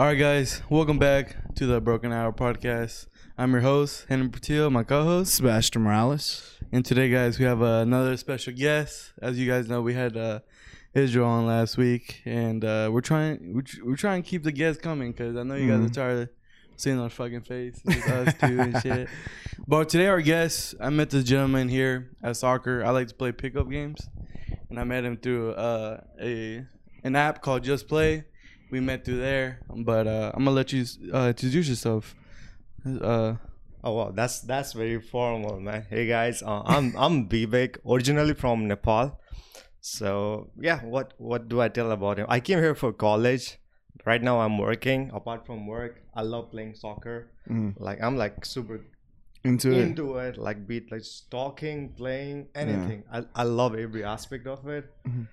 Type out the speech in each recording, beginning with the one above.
All right, guys, welcome back to the Broken Hour podcast. I'm your host, Henry Portillo, my co-host, Sebastian Morales. and today, guys, we have uh, another special guest. As you guys know, we had uh, Israel on last week, and uh, we're trying we're, we're trying to keep the guests coming because I know you guys Mhm. are tired of seeing our fucking face, us too and shit. But today, our guest, I met this gentleman here at soccer. I like to play pickup games, and I met him through uh, a an app called Just Play. We met through there, but uh, I'm gonna let you uh, introduce yourself. Uh, Oh wow, that's that's very formal, man. Hey guys, uh, I'm I'm Vivek, originally from Nepal. So yeah, what what do I tell about him? I came here for college. Right now I'm working. Apart from work, I love playing soccer. Mm. Like I'm like super Into it. into it. Like be it like talking, playing, anything. I I love every aspect of it. Mhm.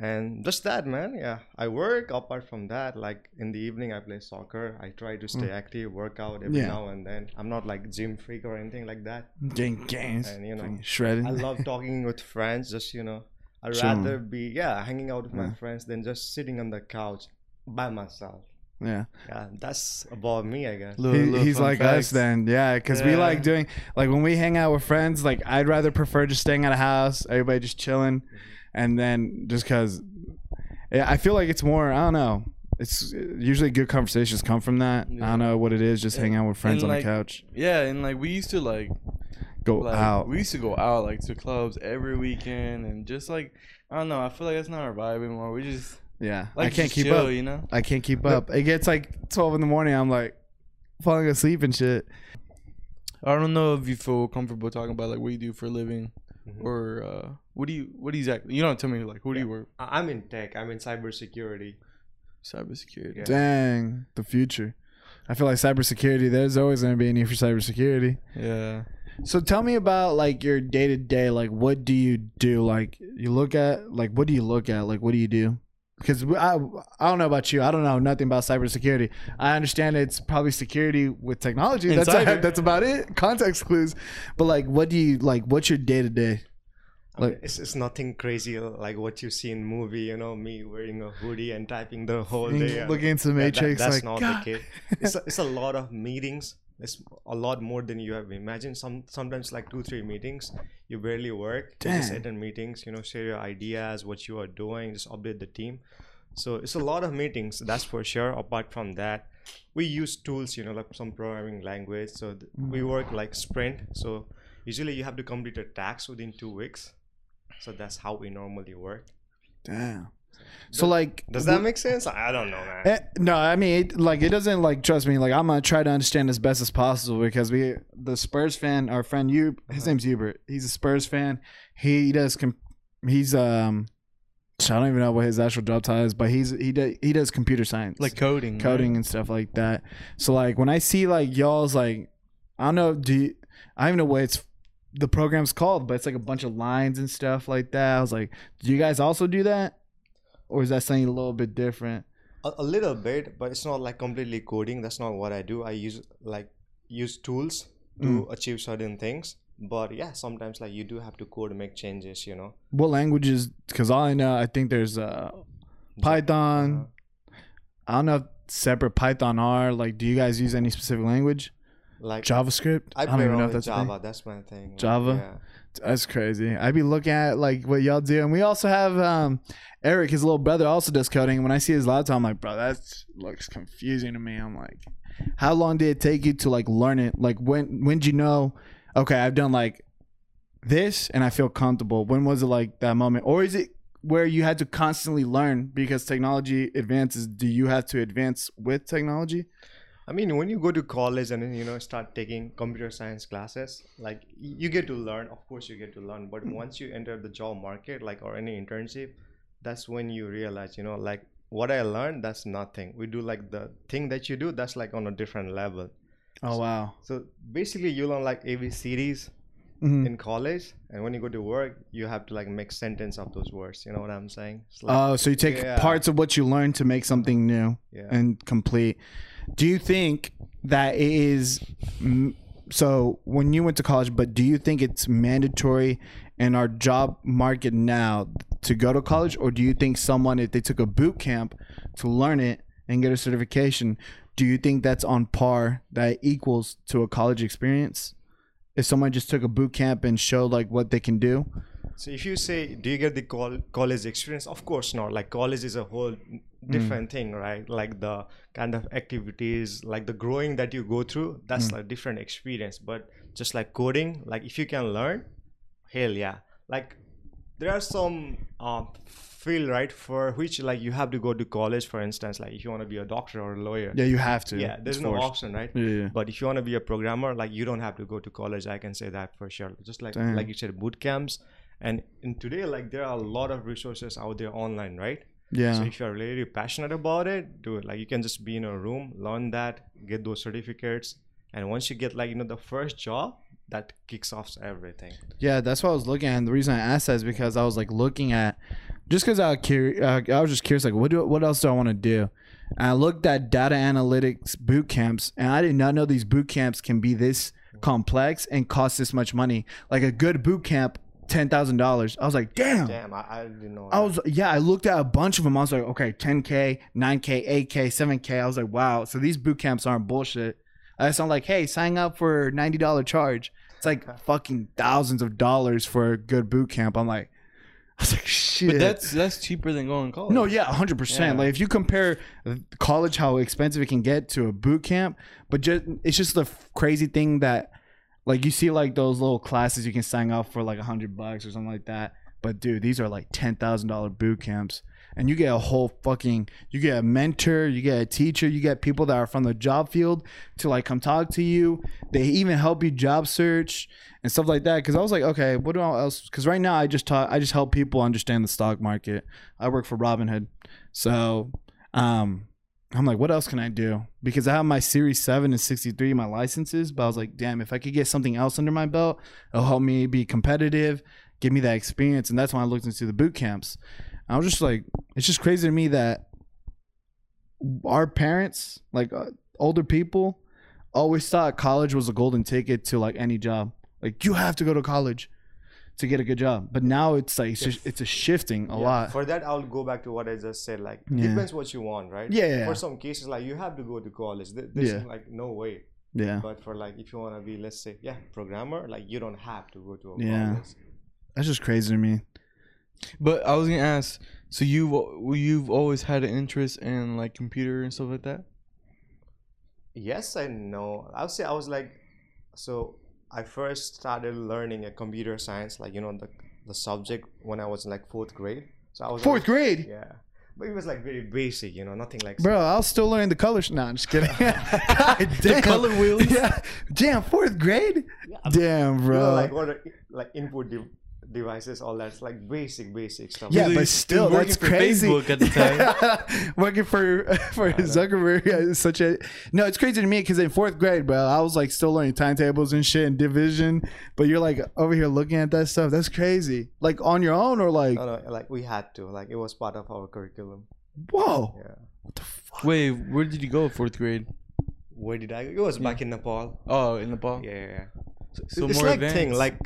And just that, man. Yeah, I work. Apart from that, like in the evening, I play soccer. I try to stay hmm. active, work out every Yeah. now and then. I'm not like gym freak or anything like that. Gang games. And, you know, fucking shredded. I love talking with friends. Just you know, I'd Chilling. rather be yeah hanging out with my friends than just sitting on the couch by myself. yeah. Yeah, that's about me, I guess. little- He- little he's like facts. us then. Yeah, because we like doing like when we hang out with friends. Like I'd rather prefer just staying at a house, everybody just chilling, mm-hmm. And then just because I feel like it's more. I don't know. It's usually good conversations come from that. I don't know what it is. Just And- hang out with friends and, on like, the couch. Yeah, and like we used to like Go like out. we used to go out like to clubs every weekend and just like I don't know. I feel like that's not our vibe anymore. We just yeah, like I can't keep chill, up. You know. I can't keep up. It gets like twelve in the morning. I'm like falling asleep and shit. I don't know if you feel comfortable talking about like what you do for a living Mhm. or uh, what do you what exactly? You don't tell me like who do you work? I- I'm in tech. I'm in cybersecurity. Cybersecurity. Yeah. Dang, the future. I feel like cybersecurity. There's always going to be a need for cybersecurity. Yeah. So tell me about like your day to day. Like, what do you do? Like, you look at like what do you look at? Like, what do you do? Because I I don't know about you. I don't know nothing about cybersecurity. I understand it's probably security with technology. That's cyber. that's about it. Context clues. But like, what do you like? What's your day to day? Like- it's, it's nothing crazy like what you see in movie. You know, me wearing a hoodie and typing the whole day. and- Looking the Yeah, that- matrix. that's like, not God. the case. It's a, it's a lot of meetings. It's a lot more than you have imagined. Some sometimes like two three meetings. You barely work. You just Damn. attend meetings. You know, share your ideas, what you are doing. Just update the team. So it's a lot of meetings. That's for sure. Apart from that, we use tools. You know, like some programming language. So th- Mm. we work like sprint. So usually you have to complete a task within two weeks. So that's how we normally work. Damn. So like, Does that make sense? I don't know, man. Eh, no, I mean, it, like, it doesn't like trust me. Like, I'm gonna try to understand as best as possible because we, the Spurs fan, our friend you, his Uh-huh. name's Hubert. He's a Spurs fan. He does. Com- he's um, I don't even know what his actual job title is, but he's he does he does computer science, Like coding. right? coding and stuff like that. So like, when I see like y'all's like, I don't know, do you, I don't even know what it's the program's called, but it's like a bunch of lines and stuff like that. I was like, do you guys also do that, or is that something a little bit different? a, a little bit but it's not like completely coding that's not what i do i use like use tools to Mm. achieve certain things but yeah sometimes like you do have to code to make changes you know What languages? Because all I know, I think there's uh, Python. I don't know if separate Python are like. Do you guys use any specific language? Like JavaScript. i, don't even know if that's a thing. java that's my thing like, Java? yeah. That's crazy. I'd be looking at like what y'all do, and we also have um, Eric, his little brother, also does coding. And when I see his laptop, I'm like, bro, that looks confusing to me. I'm like, how long did it take you to like learn it? Like when when did you know? Okay, I've done like this, and I feel comfortable. When was it like that moment, or is it where you had to constantly learn because technology advances? Do you have to advance with technology? I mean when you go to college and then you know start taking computer science classes like you get to learn of course you get to learn but once you enter the job market like or any internship that's when you realize you know like what i learned that's nothing we do like the thing that you do that's like on a different level Oh wow. So basically, you learn like ABCDs Mhm. in college, and when you go to work, you have to like make sentence of those words. You know what I'm saying? Like, Oh, so you take Yeah. parts of what you learn to make something new. yeah. and complete. Do you think that it is so when you went to college, but do you think it's mandatory in our job market now to go to college, or do you think someone, if they took a boot camp to learn it and get a certification, do you think that's on par that equals to a college experience? If someone just took a boot camp and showed like what they can do, So if you say, do you get the col- college experience? Of course not. Like college is a whole different thing, right? Like the kind of activities, like the growing that you go through, that's a different experience. But just like coding, like if you can learn, hell yeah. Like there are some um, field right for which like you have to go to college. For instance, like if you want to be a doctor or a lawyer, yeah, you have to. yeah, there's no option, right? Yeah, yeah. But if you want to be a programmer, like you don't have to go to college. I can say that for sure. Just like Damn. like you said, boot camps, and in today, like there are a lot of resources out there online, right? Yeah. So if you're really passionate about it, do it. Like you can just be in a room, learn that, get those certificates, and once you get like you know the first job, that kicks off everything. Yeah, that's what I was looking at. And the reason I asked that is because I was like looking at, just because I, was curi- uh, I was just curious, like, what do what else do I want to do? And I looked at data analytics boot camps, and I did not know these boot camps can be this complex and cost this much money. Like a good boot camp, ten thousand dollars. I was like, damn. Damn, I, I didn't know. I was yeah, I looked at a bunch of them. I was like, okay, 10k, 9k, 8k, 7k. I was like, wow. So these boot camps aren't bullshit. I just I'm like, hey, sign up for ninety dollar charge. It's like fucking thousands of dollars for a good boot camp. I'm like, I was like, shit. But that's that's cheaper than going to college. no, yeah, hundred percent. Like if you compare college, how expensive it can get to a boot camp, but just it's just the f- crazy thing that, like, you see like those little classes you can sign up for like a hundred bucks or something like that. But dude, these are like ten thousand dollar boot camps, and you get a whole fucking, you get a mentor, you get a teacher, you get people that are from the job field to like come talk to you. They even help you job search and stuff like that. Because I was like, okay, what do I else? Because right now I just talk, I just help people understand the stock market. I work for Robinhood, so um, I'm like, what else can I do? Because I have my Series Seven and 63, my licenses, but I was like, damn, if I could get something else under my belt, it'll help me be competitive, give me that experience, and that's when I looked into the boot camps. I was just like, it's just crazy to me that our parents, like uh, older people, always thought college was a golden ticket to like any job. Like you have to go to college to get a good job. But now it's like it's, just, it's a shifting a Yeah, lot. For that, I'll go back to what I just said. Like, Yeah. depends what you want, right? Yeah, yeah, For some cases, like you have to go to college. Th- There's Yeah. like no way. yeah, But for like, if you want to be, let's say, yeah, programmer, like you don't have to go to a Yeah. college. that's just crazy to me. But I was gonna ask. So you've you've always had an interest in like computer and stuff like that. Yes and no. I would say I was like, so I first started learning a computer science, like you know the the subject when I was in like fourth grade. So I was Fourth like, grade, Yeah, but it was like very basic, you know, nothing like bro. I was still learning the colors. No, I'm just kidding. God damn. color wheels? Yeah, damn. Fourth grade. Yeah, Damn, you bro. know, like what like input de- devices, all that's like basic, basic stuff. Yeah, He but was- he still, that's crazy. Facebook at the time. working for for Zuckerberg is such a no. It's crazy to me because in fourth grade, bro, I was like still learning timetables and shit and division. But you're like over here looking at that stuff. That's crazy. Like on your own or like, No, no, like we had to, like it was part of our curriculum. whoa, Yeah. what the fuck? Wait, where did you go fourth grade? Where did I? go? It was back in Nepal. Oh, in Nepal. Yeah, yeah. yeah. So it's more like advanced. thing, like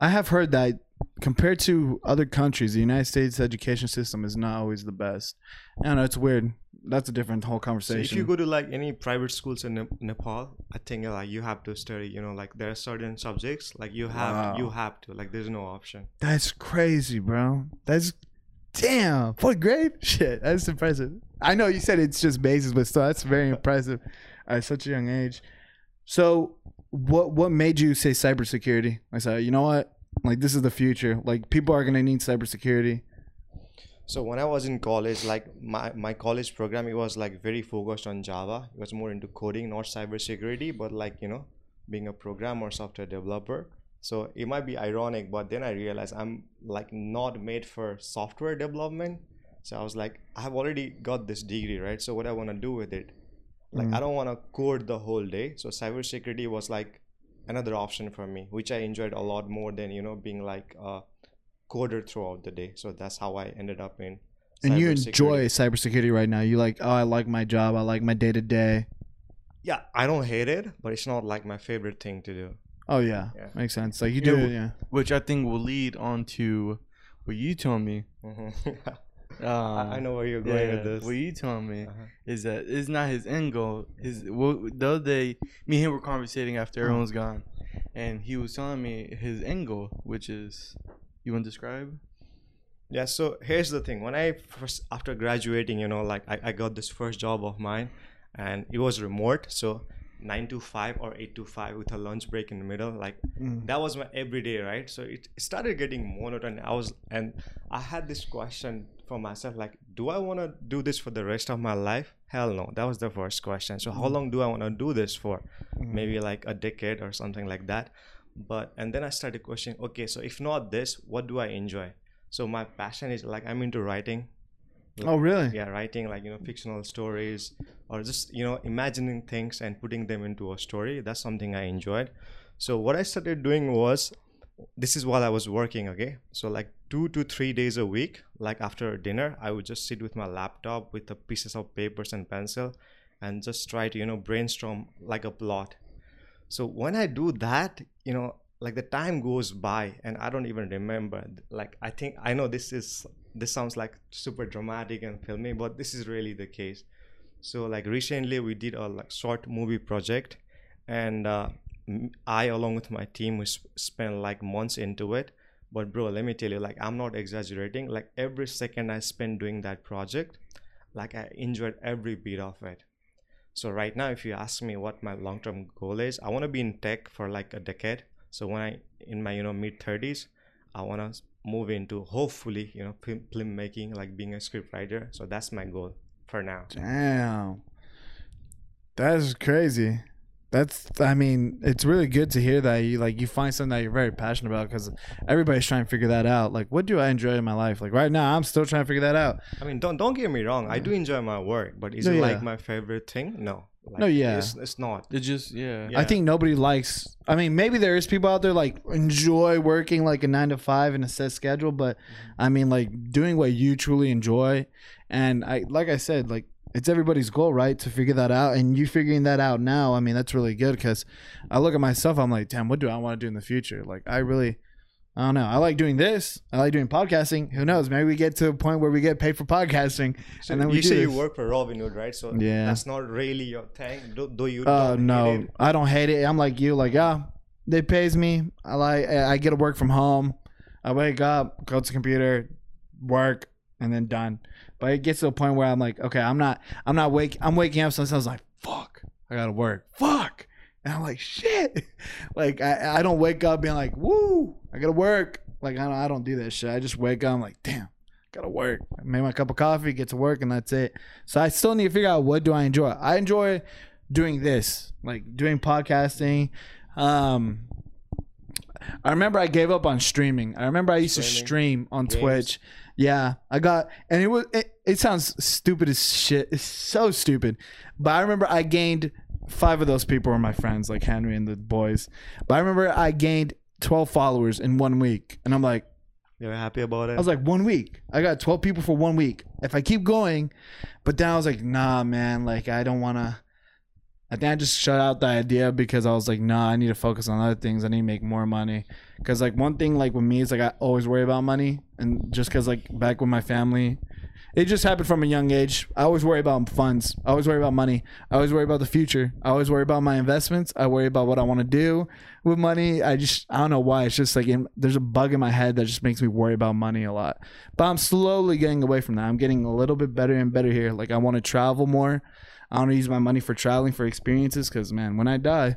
I have heard that compared to other countries, the United States education system is not always the best. I don't know. It's weird. That's a different whole So conversation. if you go to like any private schools in Ne- Nepal, I think like you have to study. You know, like there are certain subjects like you have Wow. you have to like there's no option. That's crazy, bro. That's damn fourth grade. Shit, that's impressive. I know you said it's just basis, but still, that's very impressive at such a young age. So, what what made you say cybersecurity? I said, you know what, like this is the future. Like people are gonna need cybersecurity. So when I was in college, like my, my college program, it was like very focused on Java. It was more into coding, not cybersecurity, but like you know, being a programmer, software developer. So it might be ironic, but then I realized I'm like not made for software development. So I was like, I have already got this degree, right? So what I want to do with it? Like I don't want to code the whole day. So cybersecurity was like another option for me, which I enjoyed a lot more than you know being like a coder throughout the day. So that's how I ended up in. And you cybersecurity. enjoy cybersecurity right now. You like, oh, I like my job. I like my day to day. Yeah, I don't hate it, but it's not like my favorite thing to do. Oh yeah. Yeah. makes sense. Like you Yeah, do, w- yeah. Which I think will lead on to what you told me. Mhm. I, I know where you're going with this. What you telling me Uh-huh. is that it's not his end goal. His well, the other day, me and him were conversating after Uh-huh. everyone's gone, and he was telling me his end goal, which is, you want to describe? Yeah, so here's the thing. When I first, after graduating, you know, like I, I got this first job of mine and it was remote. So nine to five or eight to five with a lunch break in the middle. Like Mm. that was my everyday, right? So it started getting monotone. I was, and I had this question for myself like, do I want to do this for the rest of my life? Hell no. That was the first question. So, how mm. long do I want to do this for? Mm. Maybe like a decade or something like that. But, and then I started questioning, okay, so if not this, what do I enjoy? So my passion is like I'm into writing. Oh, really? Yeah, writing like you know fictional stories or just you know imagining things and putting them into a story. That's something I enjoyed. So what I started doing was this is while I was working, okay? So like 2 to 3 days a week, like after dinner, I would just sit with my laptop with the pieces of papers and pencil and just try to you know brainstorm like a plot. So when I do that, you know, like the time goes by and I don't even remember. Like I think I know this is this sounds like super dramatic and filmy, but this is really the case. So like recently we did a like short movie project, and uh, I along with my team we sp- spent like months into it. But bro, let me tell you, like I'm not exaggerating. Like every second I spent doing that project, like I enjoyed every bit of it. So right now, if you ask me what my long-term goal is, I want to be in tech for like a decade. So when I in my you know mid 30s, I want to move into hopefully you know film, making, like being a script writer. So that's my goal for now. Damn. That's crazy. That's I mean, it's really good to hear that you like you find something that you're very passionate about because everybody's trying to figure that out. Like, what do I enjoy in my life? Like right now, I'm still trying to figure that out. I mean, don't don't get me wrong. I do enjoy my work, but is No, it yeah. like my favorite thing? No. Like, No, yeah. It's, it's not. It just yeah. Yeah. I think nobody likes. I mean, maybe there is people out there like enjoy working like a nine to five in a set schedule, but mm-hmm. I mean, like doing what you truly enjoy, and I like I said, like it's everybody's goal, right, to figure that out, and you figuring that out now. I mean, that's really good because I look at myself, I'm like, damn, what do I want to do in the future? Like, I really. I don't know. I like doing this. I like doing podcasting. Who knows? Maybe we get to a point where we get paid for podcasting, So and then we you say you work for Robinhood, right? So Yeah. that's not really your thing. Do, do you? Uh, no. I don't hate it. I'm like you, like yeah, it pays me. I like, I get to work from home. I wake up, go to the computer, work, and then done. But it gets to a point where I'm like, okay, I'm not, I'm not wake, I'm waking up. Sometimes I was like, fuck, I gotta work, fuck, and I'm like, shit, like I, I don't wake up being like, woo, I gotta work. Like I don't, I don't do that shit. I just wake up, I'm like, damn. Gotta work. I make my cup of coffee, get to work, and that's it. So I still need to figure out what do I enjoy. I enjoy doing this, like doing podcasting. Um, I remember I gave up on streaming. I remember I used to stream on Games? Twitch. Yeah, I got, and it was it, it sounds stupid as shit. It's so stupid, but I remember I gained five of those people were my friends, like Henry and the boys. But I remember I gained twelve followers in one week, and I'm like. You're happy about it? I was like, one week. I got 12 people for one week. If I keep going, but then I was like, nah, man, like, I don't want to. I think I just shut out the idea because I was like, nah, I need to focus on other things. I need to make more money. Because, like, one thing, like, with me is, like, I always worry about money. And just because, like, back with my family, it just happened from a young age. I always worry about funds. I always worry about money. I always worry about the future. I always worry about my investments. I worry about what I want to do with money. I just I don't know why. It's just like in, there's a bug in my head that just makes me worry about money a lot. But I'm slowly getting away from that. I'm getting a little bit better and better here. Like I want to travel more. I want to use my money for traveling for experiences. Because man, when I die,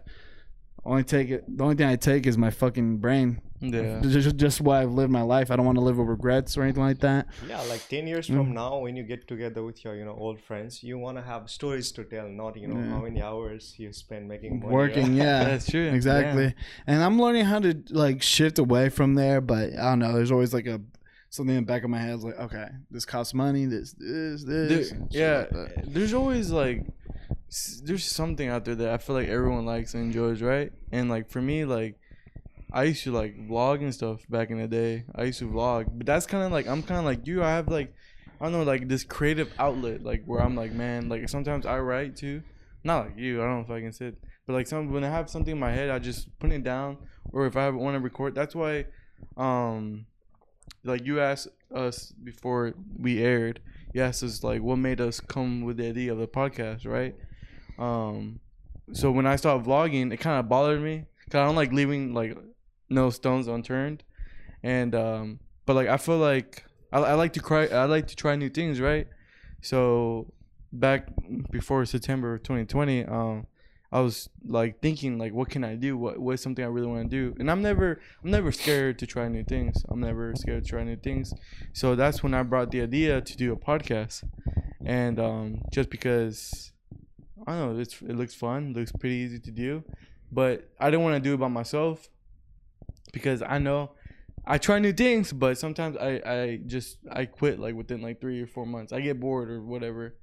only take it. The only thing I take is my fucking brain. Yeah. Just, just why I've lived my life. I don't want to live with regrets or anything like that. yeah, like ten years Mm. from now, when you get together with your you know old friends, you want to have stories to tell, not you know Yeah. how many hours you spend making money. Working, yeah. That's true. exactly and i'm learning how to like shift away from there but i don't know there's always like a something in the back of my head is like okay this costs money this this this There- yeah, like there's always like, there's something out there that I feel like everyone likes and enjoys, right? And like for me, like, I used to like vlog and stuff back in the day. I used to vlog, but that's kind of like I'm kind of like you. I have like, I don't know, like this creative outlet, like where I'm like, man, like sometimes I write too. Not like you. I don't know if I can sit, but like some when I have something in my head, I just put it down. Or if I want to record, that's why, um, like you asked us before we aired. You asked us like what made us come with the idea of the podcast, right? Um, so when I started vlogging, it kind of bothered me because I don't like leaving like no stones unturned, and um, but like I feel like I, I like to cry. I like to try new things, right? So back before September of 2020, um, I was like thinking like, what can I do? What what's something I really want to do? And I'm never I'm never scared to try new things. I'm never scared to try new things. So that's when I brought the idea to do a podcast, and um, just because I don't know, it's it looks fun, looks pretty easy to do, but I didn't want to do it by myself because I know I try new things, but sometimes I, I just I quit like within like three or four months. I get bored or whatever.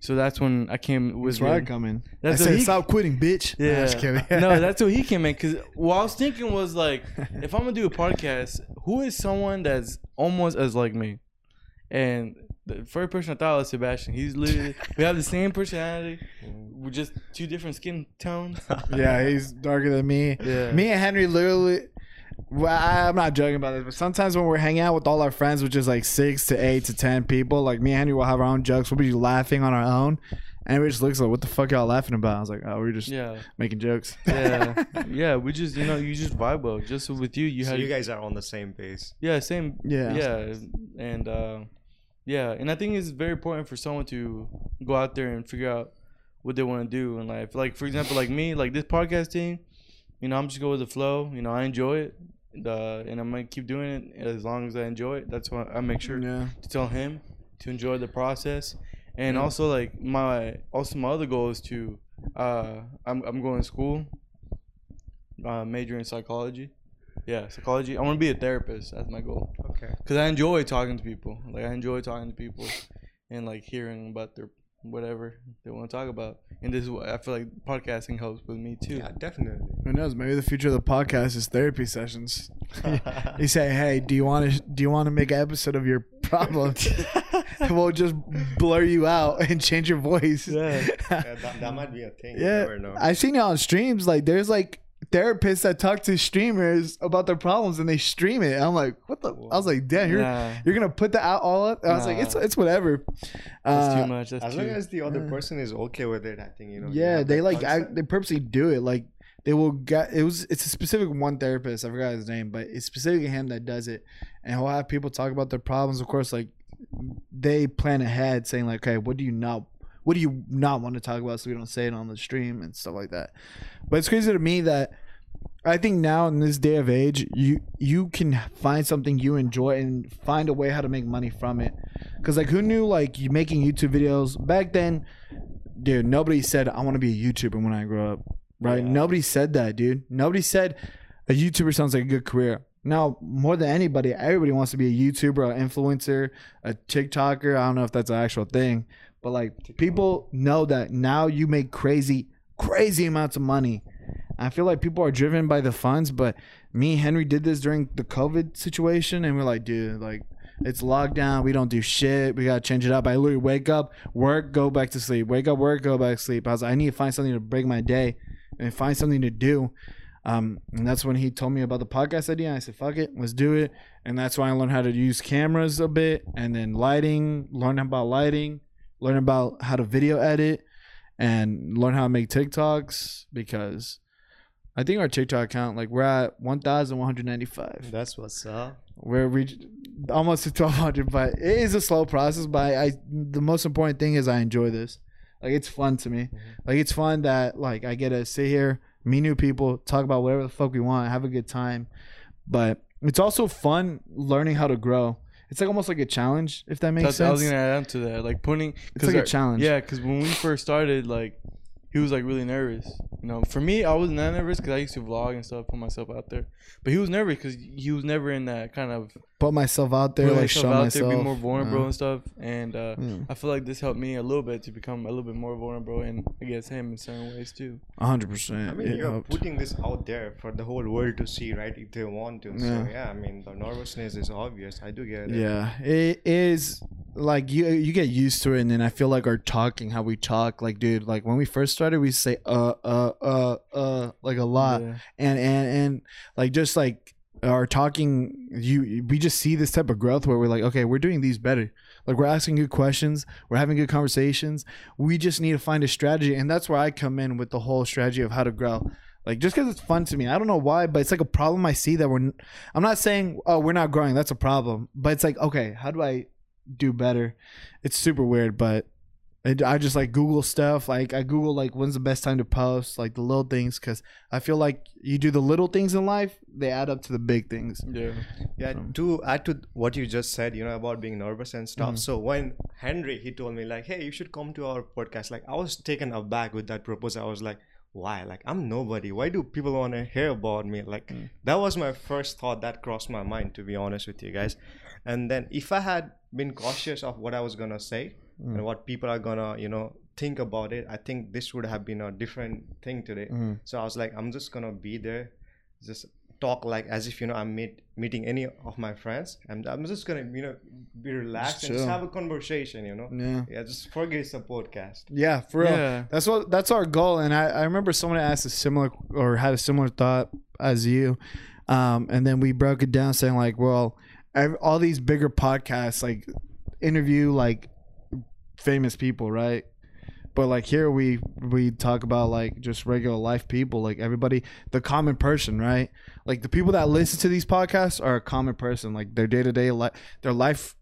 So that's when I came Was That's where I come in. That's I said, he- stop quitting, bitch. Nah, Yeah. just kidding. no, that's what he came in. Cause what I was thinking was like, if I'm gonna do a podcast, who is someone that's almost as like me? And the first person I thought was Sebastian. He's literally we have the same personality. We're just two different skin tones. yeah, he's darker than me. Yeah. Me and Henry literally. Well, I, I'm not joking about this, but sometimes when we're hanging out with all our friends, which is like six to eight to ten people, like me and Henry will have our own jokes. We'll be laughing on our own, and we just looks like, "What the fuck y'all laughing about?" I was like, "Oh, we're just Yeah. making jokes." Yeah. yeah. We just you know, you just vibe well. Just with you, you so had you guys are on the same page. Yeah, same. Yeah. Yeah, and uh, yeah, and I think it's very important for someone to go out there and figure out what they want to do in life. Like for example, like me, like this podcast thing, you know, I'm just go with the flow. You know, I enjoy it, uh, and I'm gonna keep doing it as long as I enjoy it. That's why I make sure Yeah. to tell him to enjoy the process, and also like my also my other goal is to uh, I'm I'm going to school, uh, major in psychology. Yeah, psychology. I want to be a therapist. That's my goal Okay. because I enjoy talking to people. Like I enjoy talking to people and like hearing about their whatever they want to talk about. And this is what I feel like podcasting helps with me too. Yeah, definitely. Who knows? Maybe the future of the podcast is therapy sessions. You say, "Hey, do you want to do you want to make an episode of your problems?" we'll just blur you out and change your voice. Yeah. yeah, that, that might be a thing. Yeah. I've seen it on streams. Like, there's like therapists that talk to streamers about their problems and they stream it. I'm like, what the? I was like, damn, you're Nah, you're gonna put that out all up. I was like, it's it's whatever. that's Uh, too much. That's as too. long as the other yeah. person is okay with it, I think you know. yeah, have they like I, they purposely do it. Like they will get it was it's a specific one therapist. I forgot his name, but it's specifically him that does it, and he'll have people talk about their problems. Of course, like they plan ahead, saying like, okay, what do you not what do you not want to talk about so we don't say it on the stream and stuff like that. But it's crazy to me that I think now in this day of age, you you can find something you enjoy and find a way how to make money from it. Cause like who knew like you making YouTube videos back then, dude? Nobody said I want to be a YouTuber when I grow up, right? Yeah. Nobody said that, dude. Nobody said a YouTuber sounds like a good career. Now more than anybody, everybody wants to be a YouTuber, an influencer, a TikToker. I don't know if that's an actual thing, but like people know that now you make crazy, crazy amounts of money. I feel like people are driven by the funds, but me and Henry did this during the COVID situation, and we're like, dude, like it's lockdown. We don't do shit. We gotta change it up. I literally wake up, work, go back to sleep. Wake up, work, go back to sleep. I was like, I need to find something to break my day and find something to do. Um, and that's when he told me about the podcast idea. I said, fuck it, let's do it. And that's why I learned how to use cameras a bit and then lighting, learn about lighting, learn about how to video edit, and learn how to make TikToks because I think our TikTok account, like we're at 1,195. That's what's up. We're reach almost to 1,200, but it is a slow process. But I, the most important thing is I enjoy this. Like it's fun to me. Mm-hmm. Like it's fun that like I get to sit here, meet new people, talk about whatever the fuck we want, have a good time. But it's also fun learning how to grow. It's like almost like a challenge, if that makes That's, I was sense. gonna add on to that. Like putting. It's like a challenge. Yeah, because when we first started, like he was like really nervous. You know, for me, I wasn't that nervous because I used to vlog and stuff, put myself out there. But he was nervous because he was never in that kind of Put myself out there, put like myself show out myself. there, be more vulnerable Uh, and stuff. And uh, Mm. I feel like this helped me a little bit to become a little bit more vulnerable, and I guess him in certain ways too. A hundred percent. I mean, It you're helped. putting this out there for the whole world to see, right? If they want to. Yeah. So Yeah. yeah, I mean, the nervousness is obvious. I do get it. Yeah, it is like you you get used to it, and then I feel like our talking, how we talk, like dude, like when we first started, we say uh uh uh uh like a lot, Yeah. and and and like just like are talking you we just see this type of growth where we're like okay we're doing these better. Like we're asking good questions. We're having good conversations. We just need to find a strategy. And that's where i come in with the whole strategy of how to grow. Like just because it's fun to me. I don't know why but it's like a problem i see that we're i'm not saying oh we're not growing. That's a problem. But it's like okay how do i do better? It's super weird but it, I just like Google stuff. Like I Google like when's the best time to post, like the little things, because I feel like you do the little things in life, they add up to the big things. Yeah. Yeah, So- to add to what you just said, you know, about being nervous and stuff. Mhm. So when Henry he told me like, hey, you should come to our podcast. Like I was taken aback with that proposal. I was like, why? Like I'm nobody. Why do people want to hear about me? Like Mm. that was my first thought that crossed my mind to be honest with you guys. And then if I had been cautious of what I was gonna say Mm. and what people are gonna, you know, think about it, I think this would have been a different thing today. Mhm. So I was like, I'm just gonna be there, just talk like as if you know I'm meet, meeting any of my friends, and I'm just gonna you know be relaxed and just have a conversation, you know. Yeah. Yeah, just forget it's a podcast. Yeah, for real. Yeah. That's what that's our goal. And I, I remember someone asked a similar or had a similar thought as you. Um, and then we broke it down saying like, well, ev- all these bigger podcasts like interview like famous people, right? But like here we we talk about like just regular life people, like everybody, the common person, right? Like the people that listen to these podcasts are a common person, like their day to day life, their life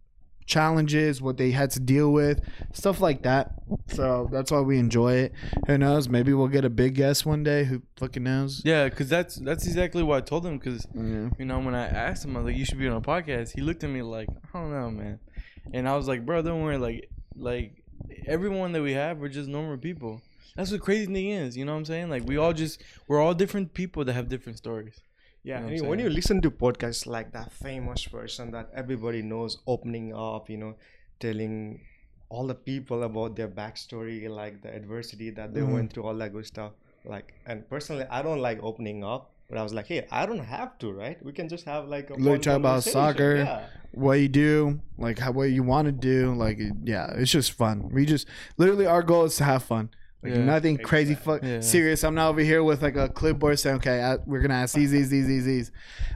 challenges, what they had to deal with, stuff like that. So that's why we enjoy it. Who knows? Maybe we'll get a big guest one day. Who fucking knows? Yeah, because that's that's exactly what I told him. Because Yeah. Mm-hmm. you know when I asked him, I was like, "You should be on a podcast." He looked at me like, "I don't know, man," and I was like, "Bro, don't worry. Like, like everyone that we have, we're just normal people. That's what crazy thing is. You know what I'm saying? Like we all just we're all different people that have different stories. Yeah, You know when you listen to podcasts like that famous person that everybody knows opening up, you know, telling all the people about their backstory, like the adversity that they Mhm. went through, all that good stuff. Like, and personally, I don't like opening up, but I was like, hey, I don't have to, right? We can just have like a Like, fun talk about soccer. Yeah. What you do, like how what you want to do, like yeah, it's just fun. We just literally our goal is to have fun. Like Yeah. nothing crazy, fuck Yeah. serious. I'm not over here with like a clipboard saying, okay, I, we're gonna ask these, these, these, these, these.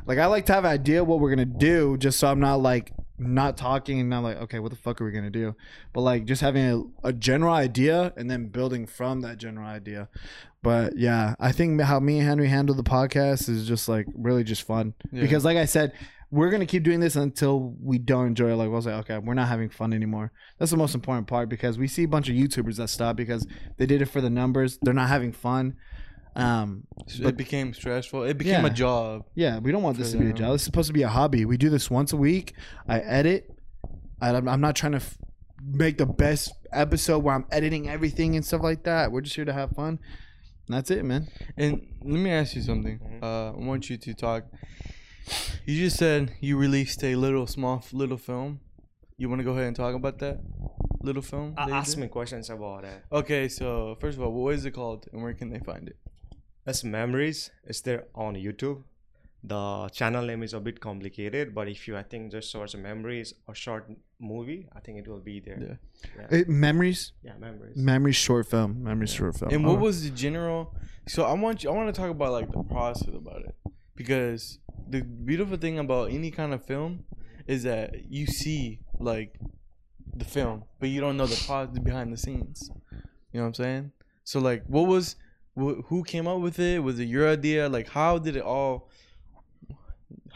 Like I like to have an idea what we're gonna do, just so I'm not like not talking and not like, okay, what the fuck are we gonna do? But like just having a, a general idea and then building from that general idea. But yeah, I think how me and Henry handle the podcast is just like really just fun Yeah. because, like I said, we're gonna keep doing this until we don't enjoy it. Like we'll say, okay, we're not having fun anymore. That's the most important part because we see a bunch of YouTubers that stop because they did it for the numbers. They're not having fun. Um, But- it became stressful. It became Yeah. a job. yeah, we don't want this to be a job. This is supposed to be a hobby. We do this once a week. I edit. I, I'm I'm not trying to f- make the best episode where I'm editing everything and stuff like that. We're just here to have fun. And that's it, man. And let me ask you something. Mhm. Uh, I want you to talk. You just said you released a little small little film. You want to go ahead and talk about that little film? Uh, that you ask did? me questions about it. Okay, so first of all, what is it called and where can they find it? That's memories. It's there on YouTube. The channel name is a bit complicated, but if you, I think, just search memories or short movie, I think it will be there. Yeah. It, memories, Yeah, memories. memories, short film, memories, short film. And what Oh. was the general? So I want you. I want to talk about like the process about it because the beautiful thing about any kind of film is that you see like the film, but you don't know the process behind the scenes. You know what I'm saying? So like, what was wh- who came up with it? Was it your idea? Like, how did it all?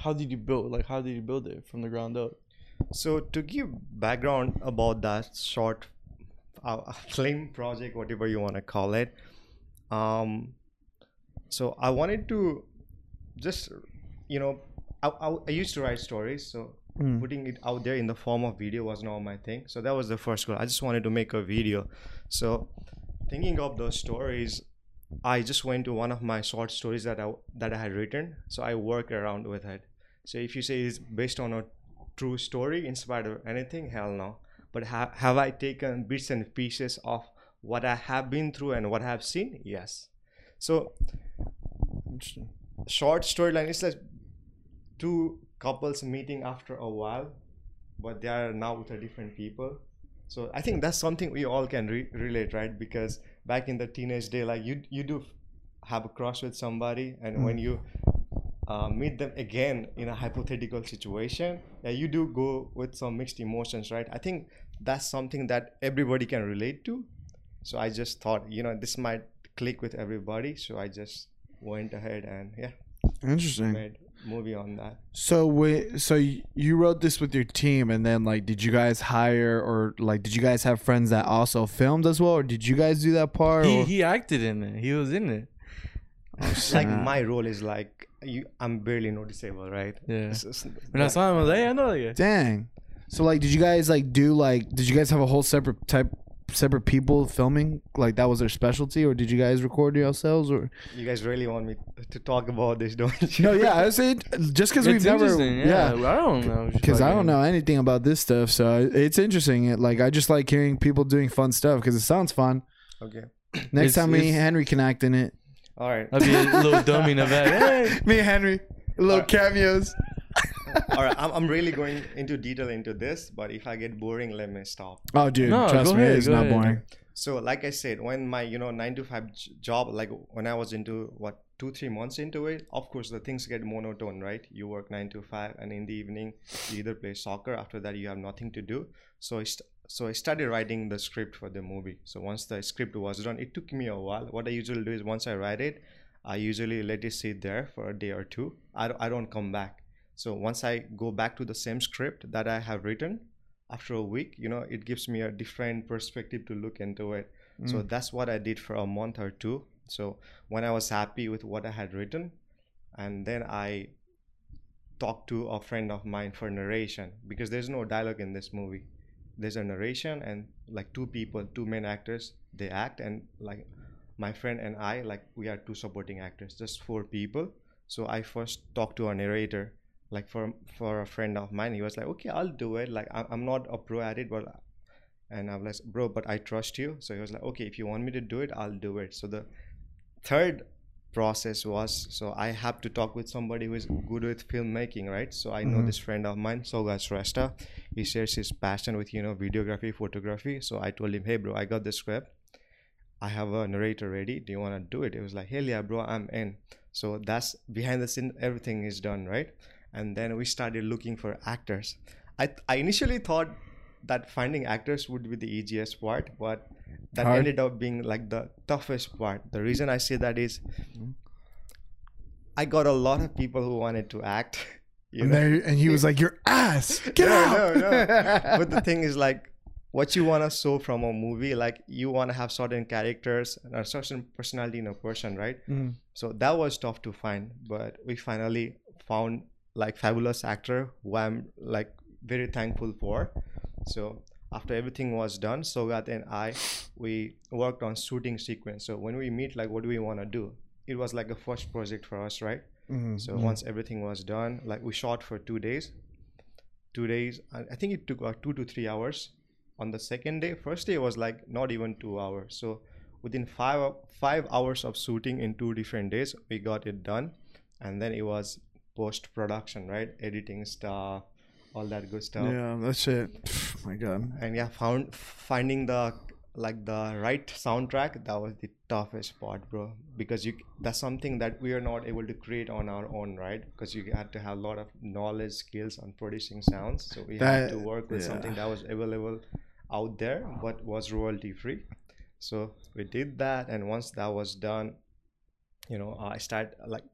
How did you build? Like, how did you build it from the ground up? So to give background about that short uh, film project, whatever you want to call it, um, so I wanted to just, you know, I, I, I used to write stories, so Mm. putting it out there in the form of video was not my thing. So that was the first goal. I just wanted to make a video. So thinking of those stories, I just went to one of my short stories that I that I had written. So I worked around with it. So if you say it's based on a true story, inspired of anything, hell no. But ha- have I taken bits and pieces of what I have been through and what I have seen? Yes. So short storyline is like two couples meeting after a while, but they are now with a different people. So I think that's something we all can re- relate, right? Because back in the teenage day, like you you do have a crush with somebody, and when hmm. you uh, meet them again in a hypothetical situation, yeah, you do go with some mixed emotions, right? I think that's something that everybody can relate to. So I just thought, you know, this might click with everybody. So I just went ahead and yeah, Interesting. made movie on that. So we, so you wrote this with your team, and then like, did you guys hire or like, did you guys have friends that also filmed as well, or did you guys do that part? He or- he acted in it. He was in it. Oh, Like my role is like you, I'm barely noticeable, right? Yeah. It's- it's- When I saw him, I was like, hey, I know that guy. Dang. So like, did you guys like do like, did you guys have a whole separate type, separate people filming? Like that was their specialty, or did you guys record yourselves? Or you guys really want me to talk about this, don't you? no, yeah, I was saying just because we've never, interesting, yeah. I don't know. Because I don't know anything about this stuff, so it's interesting. It, like I just like hearing people doing fun stuff because it sounds fun. Okay. Next It's- time me Henry can act in it. All right. I'll be a little dummy in the back. Hey. me and Henry, little Alright. cameos. All right. I'm, I'm really going into detail into this, but if I get boring, let me stop. Oh, dude, No, trust me, ahead, it's not ahead. boring. So, like I said, when my you know nine to five job, like when I was into what two three months into it, of course the things get monotone, right? You work nine to five, and in the evening you either play soccer. After that, you have nothing to do. So I st- so I started writing the script for the movie. So once the script was done, it took me a while. What I usually do is once I write it, I usually let it sit there for a day or two. I don't, I don't come back. So once I go back to the same script that I have written, after a week, you know, it gives me a different perspective to look into it. So Mm. that's what I did for a month or two. So when I was happy with what I had written, and then I talked to a friend of mine for narration because there's no dialogue in this movie. There's a narration and like two people, two main actors, they act and like my friend and I, like we are two supporting actors, just four people. So I first talked to a narrator, like for for a friend of mine. He was like, "Okay, I'll do it. Like I'm, not a pro at it, but and I was like, bro, but I trust you. So he was like, okay, if you want me to do it, I'll do it. So the third process was so I have to talk with somebody who is good with filmmaking, right? So I know Mhm. this friend of mine, Soga Shrestha. He shares his passion with you know videography, photography. So I told him, hey, bro, I got the script. I have a narrator ready. Do you want to do it? It was like, hell yeah, bro, I'm in. So that's behind the scene. Everything is done, right? And then we started looking for actors. I I initially thought that finding actors would be the easiest part, but that Hard. ended up being like the toughest part. The reason I say that is I got a lot of people who wanted to act. And, there, and he was like, "Your ass, get No, out!" no, no. but the thing is like what you want to show from a movie like you want to have certain characters and a certain personality in a person right Mm. so that was tough to find but we finally found like fabulous actor who i'm like very thankful for so after everything was done sogat and i we worked on shooting sequence. So when we meet like what do we want to do? It was like a first project for us right? Mm. so once everything was done like we shot for two days. Two days i think it took about two to three hours. On the second day first day was like not even two hours. So within five five hours of shooting in two different days we got it done. And then it was post production right? Editing stuff all that good stuff yeah, that's it. my God. and yeah found finding the like the right soundtrack that was the toughest part bro because you that's something that we are not able to create on our own right because you had to have a lot of knowledge skills on producing sounds so we had to work with yeah. something that was available out there but was royalty free so we did that and once that was done you know i start like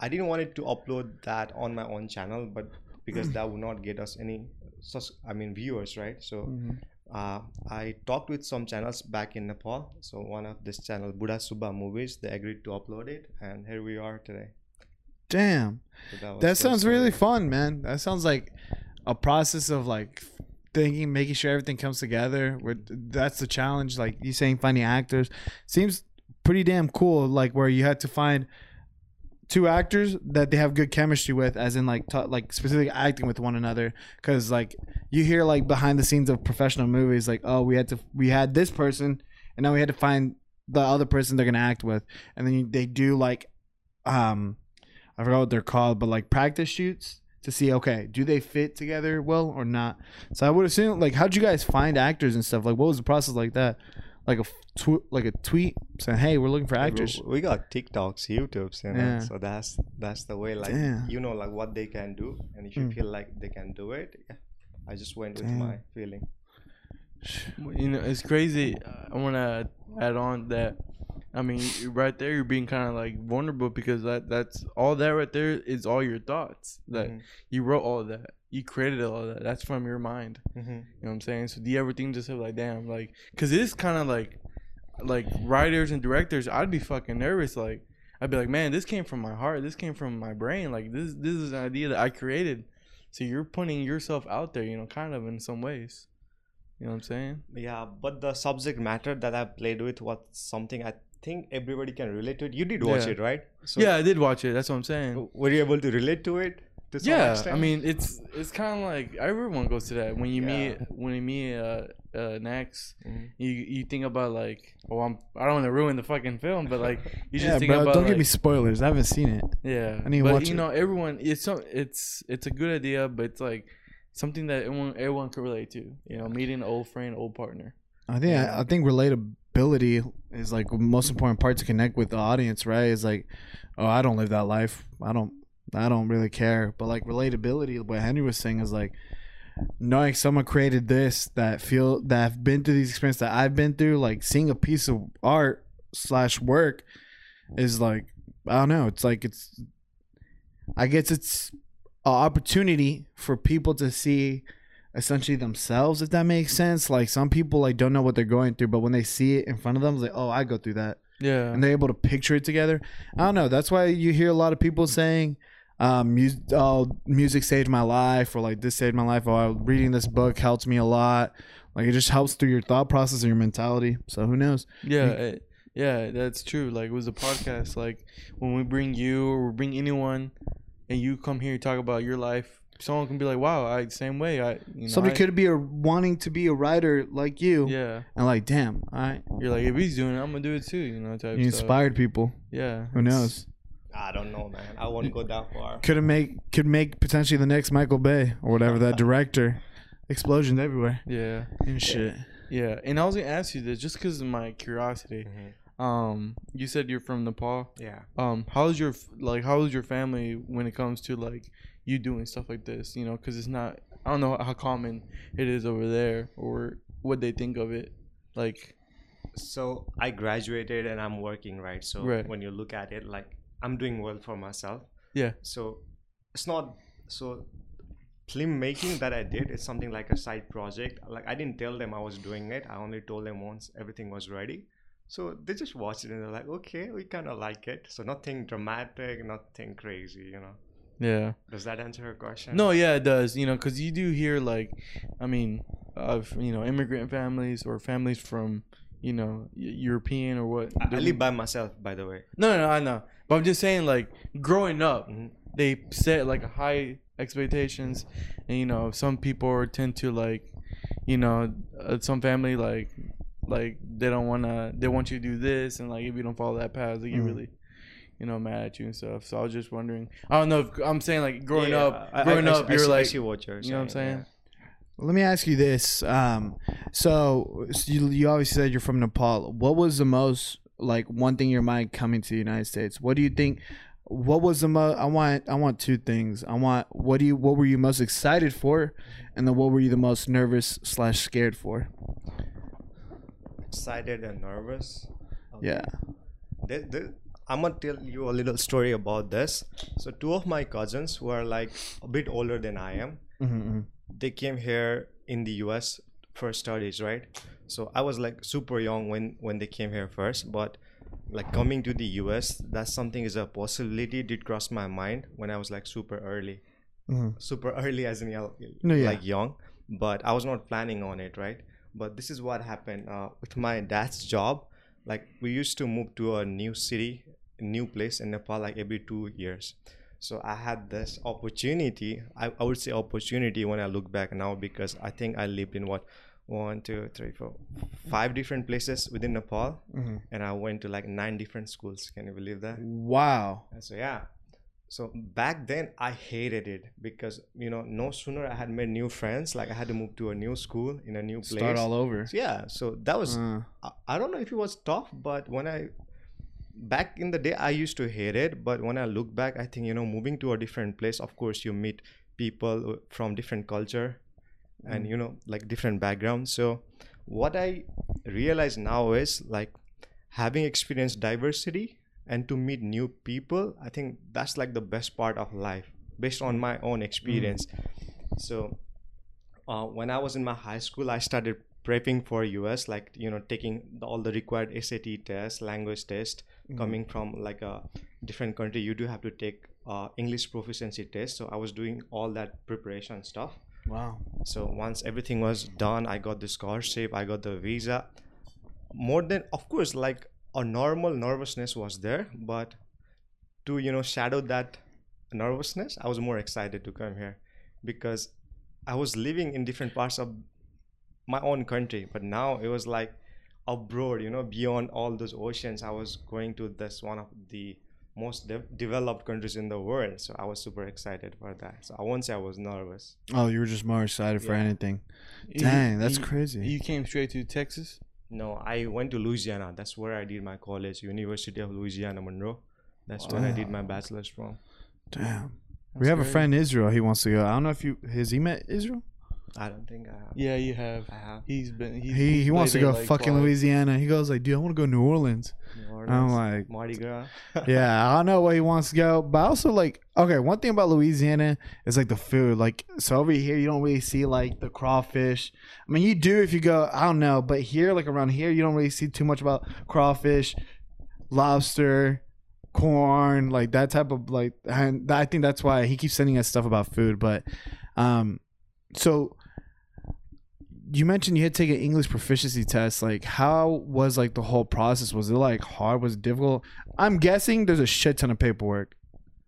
i didn't want it to upload that on my own channel but because that would not get us any sus- i mean viewers right so Mhm. uh, I talked with some channels back in Nepal. So one of this channel, Buddha Subha Movies, they agreed to upload it, and here we are today. Damn. So that, That sounds really fun, man. That sounds like a process of like thinking, making sure everything comes together. With that's the challenge. Like you saying, finding actors seems pretty damn cool. Like where you had to find two actors that they have good chemistry with, as in like ta- like specifically acting with one another. Because like you hear like behind the scenes of professional movies, like oh we had to we had this person, and now we had to find the other person they're gonna act with, and then you, they do like um I forgot what they're called, but like practice shoots to see okay, do they fit together well or not? So I would assume like how'd you guys find actors and stuff? Like what was the process like that? Like a f- tw- like a tweet saying, "Hey, we're looking for actors." We got TikToks, YouTubes, you know. Yeah. So that's that's the way. Like Damn. you know, like what they can do, and if you Mm. feel like they can do it, yeah. I just went with my feeling. You know, it's crazy. I want to add on that. I mean, right there, you're being kind of like vulnerable because that that's all that right there is all your thoughts. That Mhm. you wrote all that, you created all that. That's from your mind. Mhm. You know what I'm saying? So do you ever think to yourself like, damn, like, cause it's kind of like, like writers and directors, I'd be fucking nervous. Like, I'd be like, man, this came from my heart. This came from my brain. Like, this this is an idea that I created. So you're putting yourself out there, you know, kind of in some ways. You know what I'm saying? Yeah, but the subject matter that I played with was something I think everybody can relate to it. You did watch Yeah. it, right? So yeah, I did watch it. That's what I'm saying. Were you able to relate to it? To some Yeah, extent? I mean, it's it's kind of like everyone goes to that when you Yeah. meet when you meet uh, uh next. Mhm. You you think about like, oh, I'm I don't want to ruin the fucking film, but like you just yeah, think bro. about Don't like, give me spoilers. I haven't seen it. Yeah, I need to but watch you it. know, everyone it's so it's it's a good idea, but it's like something that everyone everyone can relate to. You know, meeting an old friend, old partner. I think I, I think relatability is like most important part to connect with the audience, right? Is like, oh, I don't live that life. I don't. I don't really care. But like relatability, what Henry was saying is like knowing someone created this that feel that have been through these experiences that I've been through. Like seeing a piece of art slash work is like I don't know. It's like it's. I guess it's an opportunity for people to see essentially themselves if that makes sense. Like some people like don't know what they're going through but when they see it in front of them it's like oh i go through that. Yeah, and they're able to picture it together. I don't know. That's why you hear a lot of people saying um music oh music saved my life or like this saved my life. Or reading this book helps me a lot. Like it just helps through your thought process and your mentality. So who knows? Yeah, it- yeah. That's true. Like it was a podcast. Like when we bring you or we bring anyone, and you come here and talk about your life, someone can be like, "Wow, I same way." I you know, somebody I- could be a, wanting to be a writer like you Yeah, and like damn all right you're like, if he's doing it, I'm gonna do it too. You know, type you stuff. inspired people Yeah, who knows I don't know, man. I won't go that far. could make could make potentially the next Michael Bay or whatever that director. Explosions everywhere Yeah, and shit. yeah. And I was gonna ask you this just because of my curiosity. Mhm. Um, you said you're from Nepal. Yeah. um how's your like how's your family when it comes to like you doing stuff like this you know because it's not i don't know how common it is over there or what they think of it like So I graduated and I'm working, right? So Right. when you look at it, like I'm doing well for myself. Yeah. So it's not so film making that I did. It's something like a side project. Like I didn't tell them I was doing it. I only told them once everything was ready. So they just watched it and they're like, okay, we kind of like it. So nothing dramatic, nothing crazy, you know. Yeah Does that answer your question? no yeah it does you know because you do hear like i mean of you know immigrant families or families from you know european or what I, I live by myself, by the way. no no i know but i'm just saying like growing up Mhm. they set like high expectations and you know some people tend to like you know uh, some family like like they don't want to they want you to do this and like if you don't follow that path like get Mhm. really you know mad at you and stuff so i was just wondering i don't know if i'm saying like growing Yeah, up I- I- growing I- up I you're see- I like see what you're you know what i'm saying yeah. Let me ask you this. Um, so, so you, you obviously said you're from Nepal. What was the most like one thing in your mind coming to the United States? What do you think? What was the most? I want I want two things. I want what do you what were you most excited for, and then what were you the most nervous slash scared for? excited and nervous. Yeah. There- there- I'm gonna tell you a little story about this. So two of my cousins who are like a bit older than I am, Mm-hmm. they came here in the US for studies, right? So I was like super young when when they came here first, but like coming to the US, that's something is a possibility did cross my mind when I was like super early. Mm-hmm. Super early as in No, yeah. like young, but I was not planning on it, right? But this is what happened uh, with my dad's job. Like we used to move to a new city, a new place in Nepal like every two years. So I had this opportunity. I, I would say opportunity when I look back now because I think I lived in what one, two, three, four, five different places within Nepal, Mm-hmm. and I went to like nine different schools. Can you believe that? Wow. And so yeah. So back then I hated it because you know no sooner I had made new friends, like I had to move to a new school in a new place. Start all over. So, yeah, so that was Uh, I, I don't know if it was tough, but when I back in the day I used to hate it, but when I look back, I think you know moving to a different place, of course you meet people from different culture and you know like different backgrounds. So what I realize now is like having experienced diversity and to meet new people, I think that's like the best part of life based on my own experience. So uh, when I was in my high school, I started prepping for US, like you know, taking the, all the required SAT tests, language test. Coming from like a different country, you do have to take uh, English proficiency test. So I was doing all that preparation stuff. wow. So once everything was done, I got the scholarship, I got the visa. More than, of course, like a normal nervousness was there, but to you know shadow that nervousness, I was more excited to come here because I was living in different parts of my own country, but now it was like abroad, you know, beyond all those oceans. I was going to this one of the most de- developed countries in the world, so I was super excited for that. So I won't say I was nervous. Oh, you were just more excited for Yeah. anything. You- Dang, that's you- crazy. You came straight to Texas. No, I went to Louisiana. That's where I did my college, University of Louisiana Monroe. That's where I did my bachelor's from. Damn. we That's have a friend in Israel. He wants to go. I don't know if you has he met Israel. I don't think I have. Yeah, you have. I have. He's been. He's, He he wants to go like, fucking twice. Louisiana. He goes like, dude, I want to go to New Orleans. New I'm like, Mardi Gras. yeah, I don't know where he wants to go, but also like okay. One thing about Louisiana is like the food. Like so over here, you don't really see like the crawfish. I mean, you do if you go. I don't know, but here, like around here, you don't really see too much about crawfish, lobster, corn, like that type of like. And I think that's why he keeps sending us stuff about food. But um, so you mentioned you had to take an English proficiency test. Like, how was like the whole process? Was it like hard? Was it difficult? I'm guessing there's a shit ton of paperwork.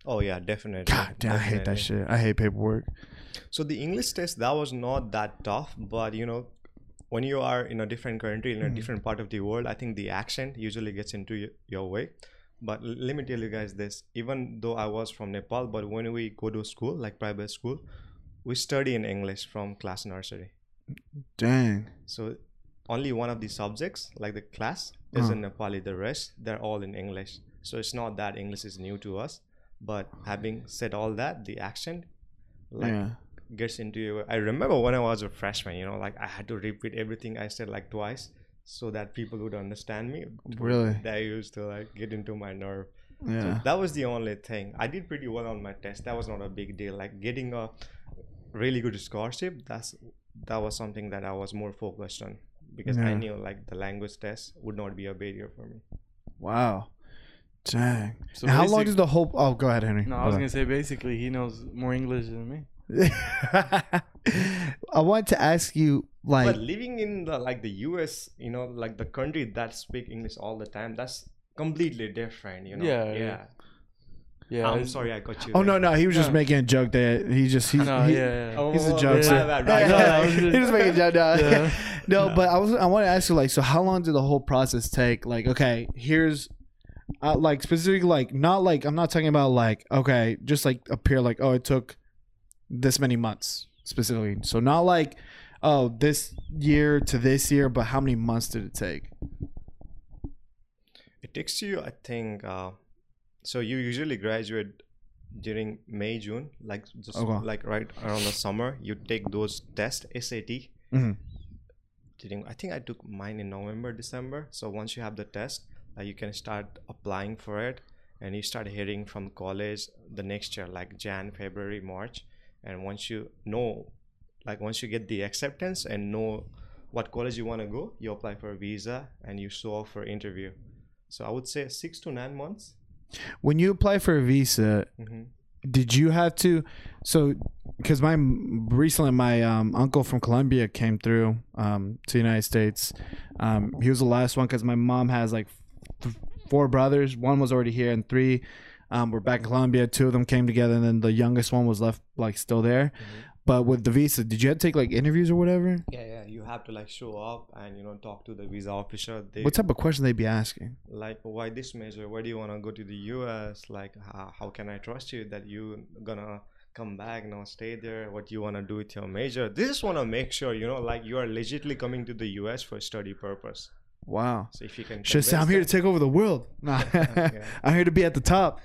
Oh yeah, definitely. God damn, I hate that shit. I hate paperwork. So the English test that was not that tough, but you know, when you are in a different country in a Mhm. different part of the world, I think the accent usually gets into y- your way. But l- let me tell you guys this: even though I was from Nepal, but when we go to school, like private school, we study in English from class nursery. Dang. So only one of the subjects, like the class, is Huh. in Nepali. The rest, they're all in English. So it's not that English is new to us. But having said all that, the accent, like yeah. gets into you. I remember when I was a freshman, you know, like I had to repeat everything I said like twice so that people would understand me. Really? That used to like get into my nerve. So Yeah. that was the only thing. I did pretty well on my test. That was not a big deal. Like getting a really good scholarship, that's that was something that I was more focused on because I knew like the language test would not be a barrier for me. Wow. Dang. So how long basic- does the whole? Oh, go ahead, Henry. No, I was gonna say basically he knows more English than me. I want to ask you, like, but living in the like the US, you know, like the country that speak English all the time, that's completely different, you know. Yeah, Yeah. Yeah. Yeah. I'm sorry I got you. oh there. no, no, he was just No. making a joke that he just he, No, he- yeah, yeah. He's a oh, jokester. my bad, right, No, right. I was he just- just making a joke. No, Yeah. no, but I was I want to ask you like, so how long did the whole process take? Like, okay, here's. Uh, like specifically like not like i'm not talking about like okay just like appear like oh it took this many months specifically so not like oh this year to this year but how many months did it take It takes you, I think. Uh, so you usually graduate during May, June, like just Okay. like right around the summer. You take those tests, SAT. Mhm. During, I think I took mine in November, December. So once you have the test, uh, you can start applying for it, and you start hearing from college the next year, like Jan, February, March. And once you know, like once you get the acceptance and know what college you want to go, you apply for a visa and you show up for interview. So I would say six to nine months. When you apply for a visa hmm did you have to so because my recently my um, uncle from colombia came through um, to the united states. Um, he was the last one because my mom has like th- four brothers. One was already here and three um, were back in colombia. Two of them came together and then the youngest one was left like still there But with the visa, did you have to take like interviews or whatever? Yeah, yeah. You have to like show up and you know talk to the visa officer. They What type of question they be asking? like why this major? Why do you want to go to the U.S.? Like how, how can I trust you that you gonna come back and stay there? What do you want to do with your major? They just want to make sure you know like you are legitimately coming to the U.S. for study purpose. Wow. So if you can, Should say I'm here to take over the world. Nah. I'm here to be at the top.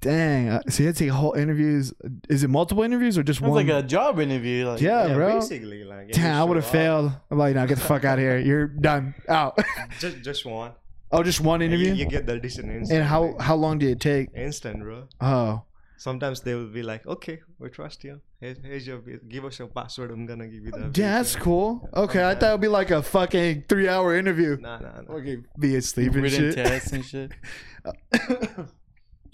Dang. uh, So you had to take whole interviews. Is it multiple interviews or just Sounds one? like a job interview. Like, yeah, yeah, bro. basically like Damn, I would have failed. I'm like, no, get the fuck out of here. You're done. Out. Just just one. oh, just one And you, interview. you get the decision instant. and how how long did it take? instant, bro. Oh, Sometimes they will be like, okay, we trust you. Here's, here's your, give us your password. I'm gonna give you the. yeah, that's cool. Okay, I thought it'd be like a fucking three hour interview. Nah, nah, nah. Okay, be asleep and written shit. tests and shit.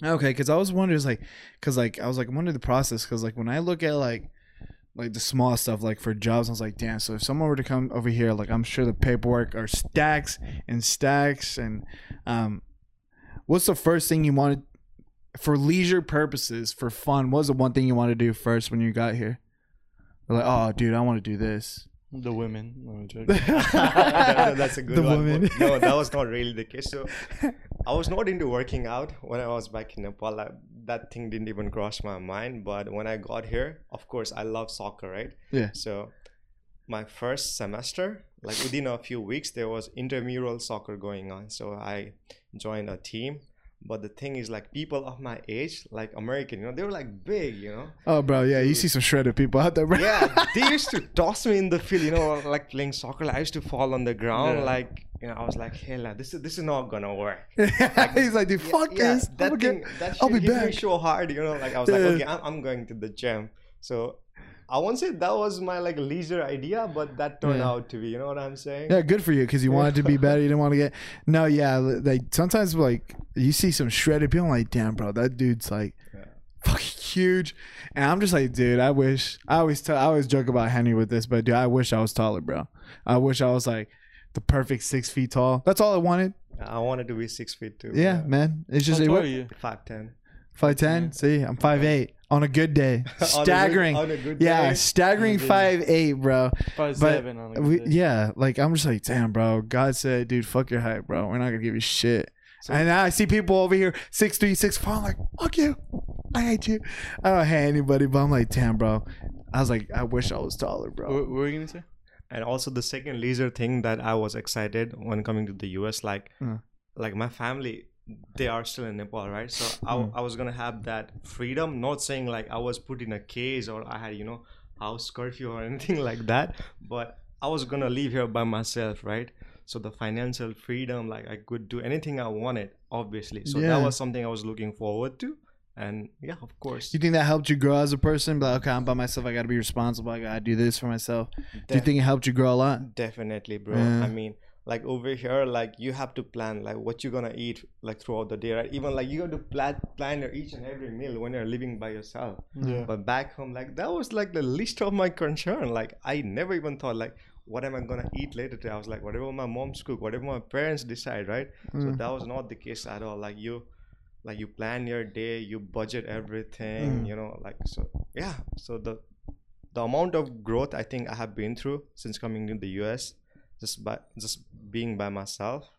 okay, because I was wondering, like, because like I was like wondering the process, because like when I look at like like the small stuff, like for jobs, I was like, damn. So if someone were to come over here, like I'm sure the paperwork are stacks and stacks, and um, what's the first thing you wanted for leisure purposes, for fun? What was the one thing you wanted to do first when you got here? You're like, oh, dude, I want to do this. The women. No, That- that's a good The one. woman. No, that was not really the case. So I was not into working out when I was back in Nepal. Like, that thing didn't even cross my mind. But when I got here, of course, I love soccer, right? Yeah. So my first semester, like within a few weeks, there was intramural soccer going on. So I joined a team. But the thing is, like people of my age, like American, you know, they were like big, you know. Oh, bro, yeah, you see some shredded people out there, bro. Yeah, they used to toss me in the field, you know, like playing soccer. Like, I used to fall on the ground, Yeah. like you know, I was like, "Hey, lad, this is this is not gonna work." He's like, the fuck yeah, this. that I'm thing, get- that I'll shit be hit me so hard, you know. Like I was Yeah. like, okay, I'm, I'm going to the gym. So I won't say that was my like leisure idea, but that turned Yeah. out to be. You know what I'm saying? Yeah, good for you because you wanted to be better. You didn't want to get. No, yeah, like sometimes like you see some shredded people. I'm like, damn, bro, that dude's like Yeah. fucking huge, and I'm just like, dude, I wish. I always tell, I always joke about Henry with this, but dude, I wish I was taller, bro. I wish I was like the perfect six feet tall. That's all I wanted. I wanted to be six feet too. Yeah, man. It's How just tall it, are you? five ten. Five ten. See, I'm five eight on a good day. Staggering. on a good Yeah, day. staggering On a good- five eight, bro. Five But seven on a good We, day. yeah, like I'm just like, damn, bro. God said, dude, fuck your height, bro. We're not gonna give you shit. So- and now I see people over here, six three, six four. I'm like, fuck you. I hate you. I don't hate anybody, but I'm like, damn, bro. I was like, I wish I was taller, bro. What, what were you gonna say? and also the second leisure thing that i was excited when coming to the us like Mm. like my family they are still in nepal right so I, Mm. I was gonna have that freedom not saying like i was put in a cage or i had you know house curfew or anything like that but i was gonna live here by myself right so the financial freedom like i could do anything i wanted obviously so Yeah. that was something i was looking forward to and yeah of course You think that helped you grow as a person? But okay, I'm by myself. I got to be responsible. I got to do this for myself. Do you think it helped you grow a lot? Definitely, bro. Yeah. I mean, like over here, like you have to plan like what you're gonna eat like throughout the day, right? Even like you have to plan plan your each and every meal when you're living by yourself. Yeah. But back home, like that was like the least of my concern. Like I never even thought like what am I gonna eat later today? I was like whatever my mom's cook, whatever my parents decide, right? So Mm. that was not the case at all. Like you like you plan your day, you budget everything, Mm. you know, like so yeah. So the the amount of growth I think I have been through since coming to the US, just by just being by myself,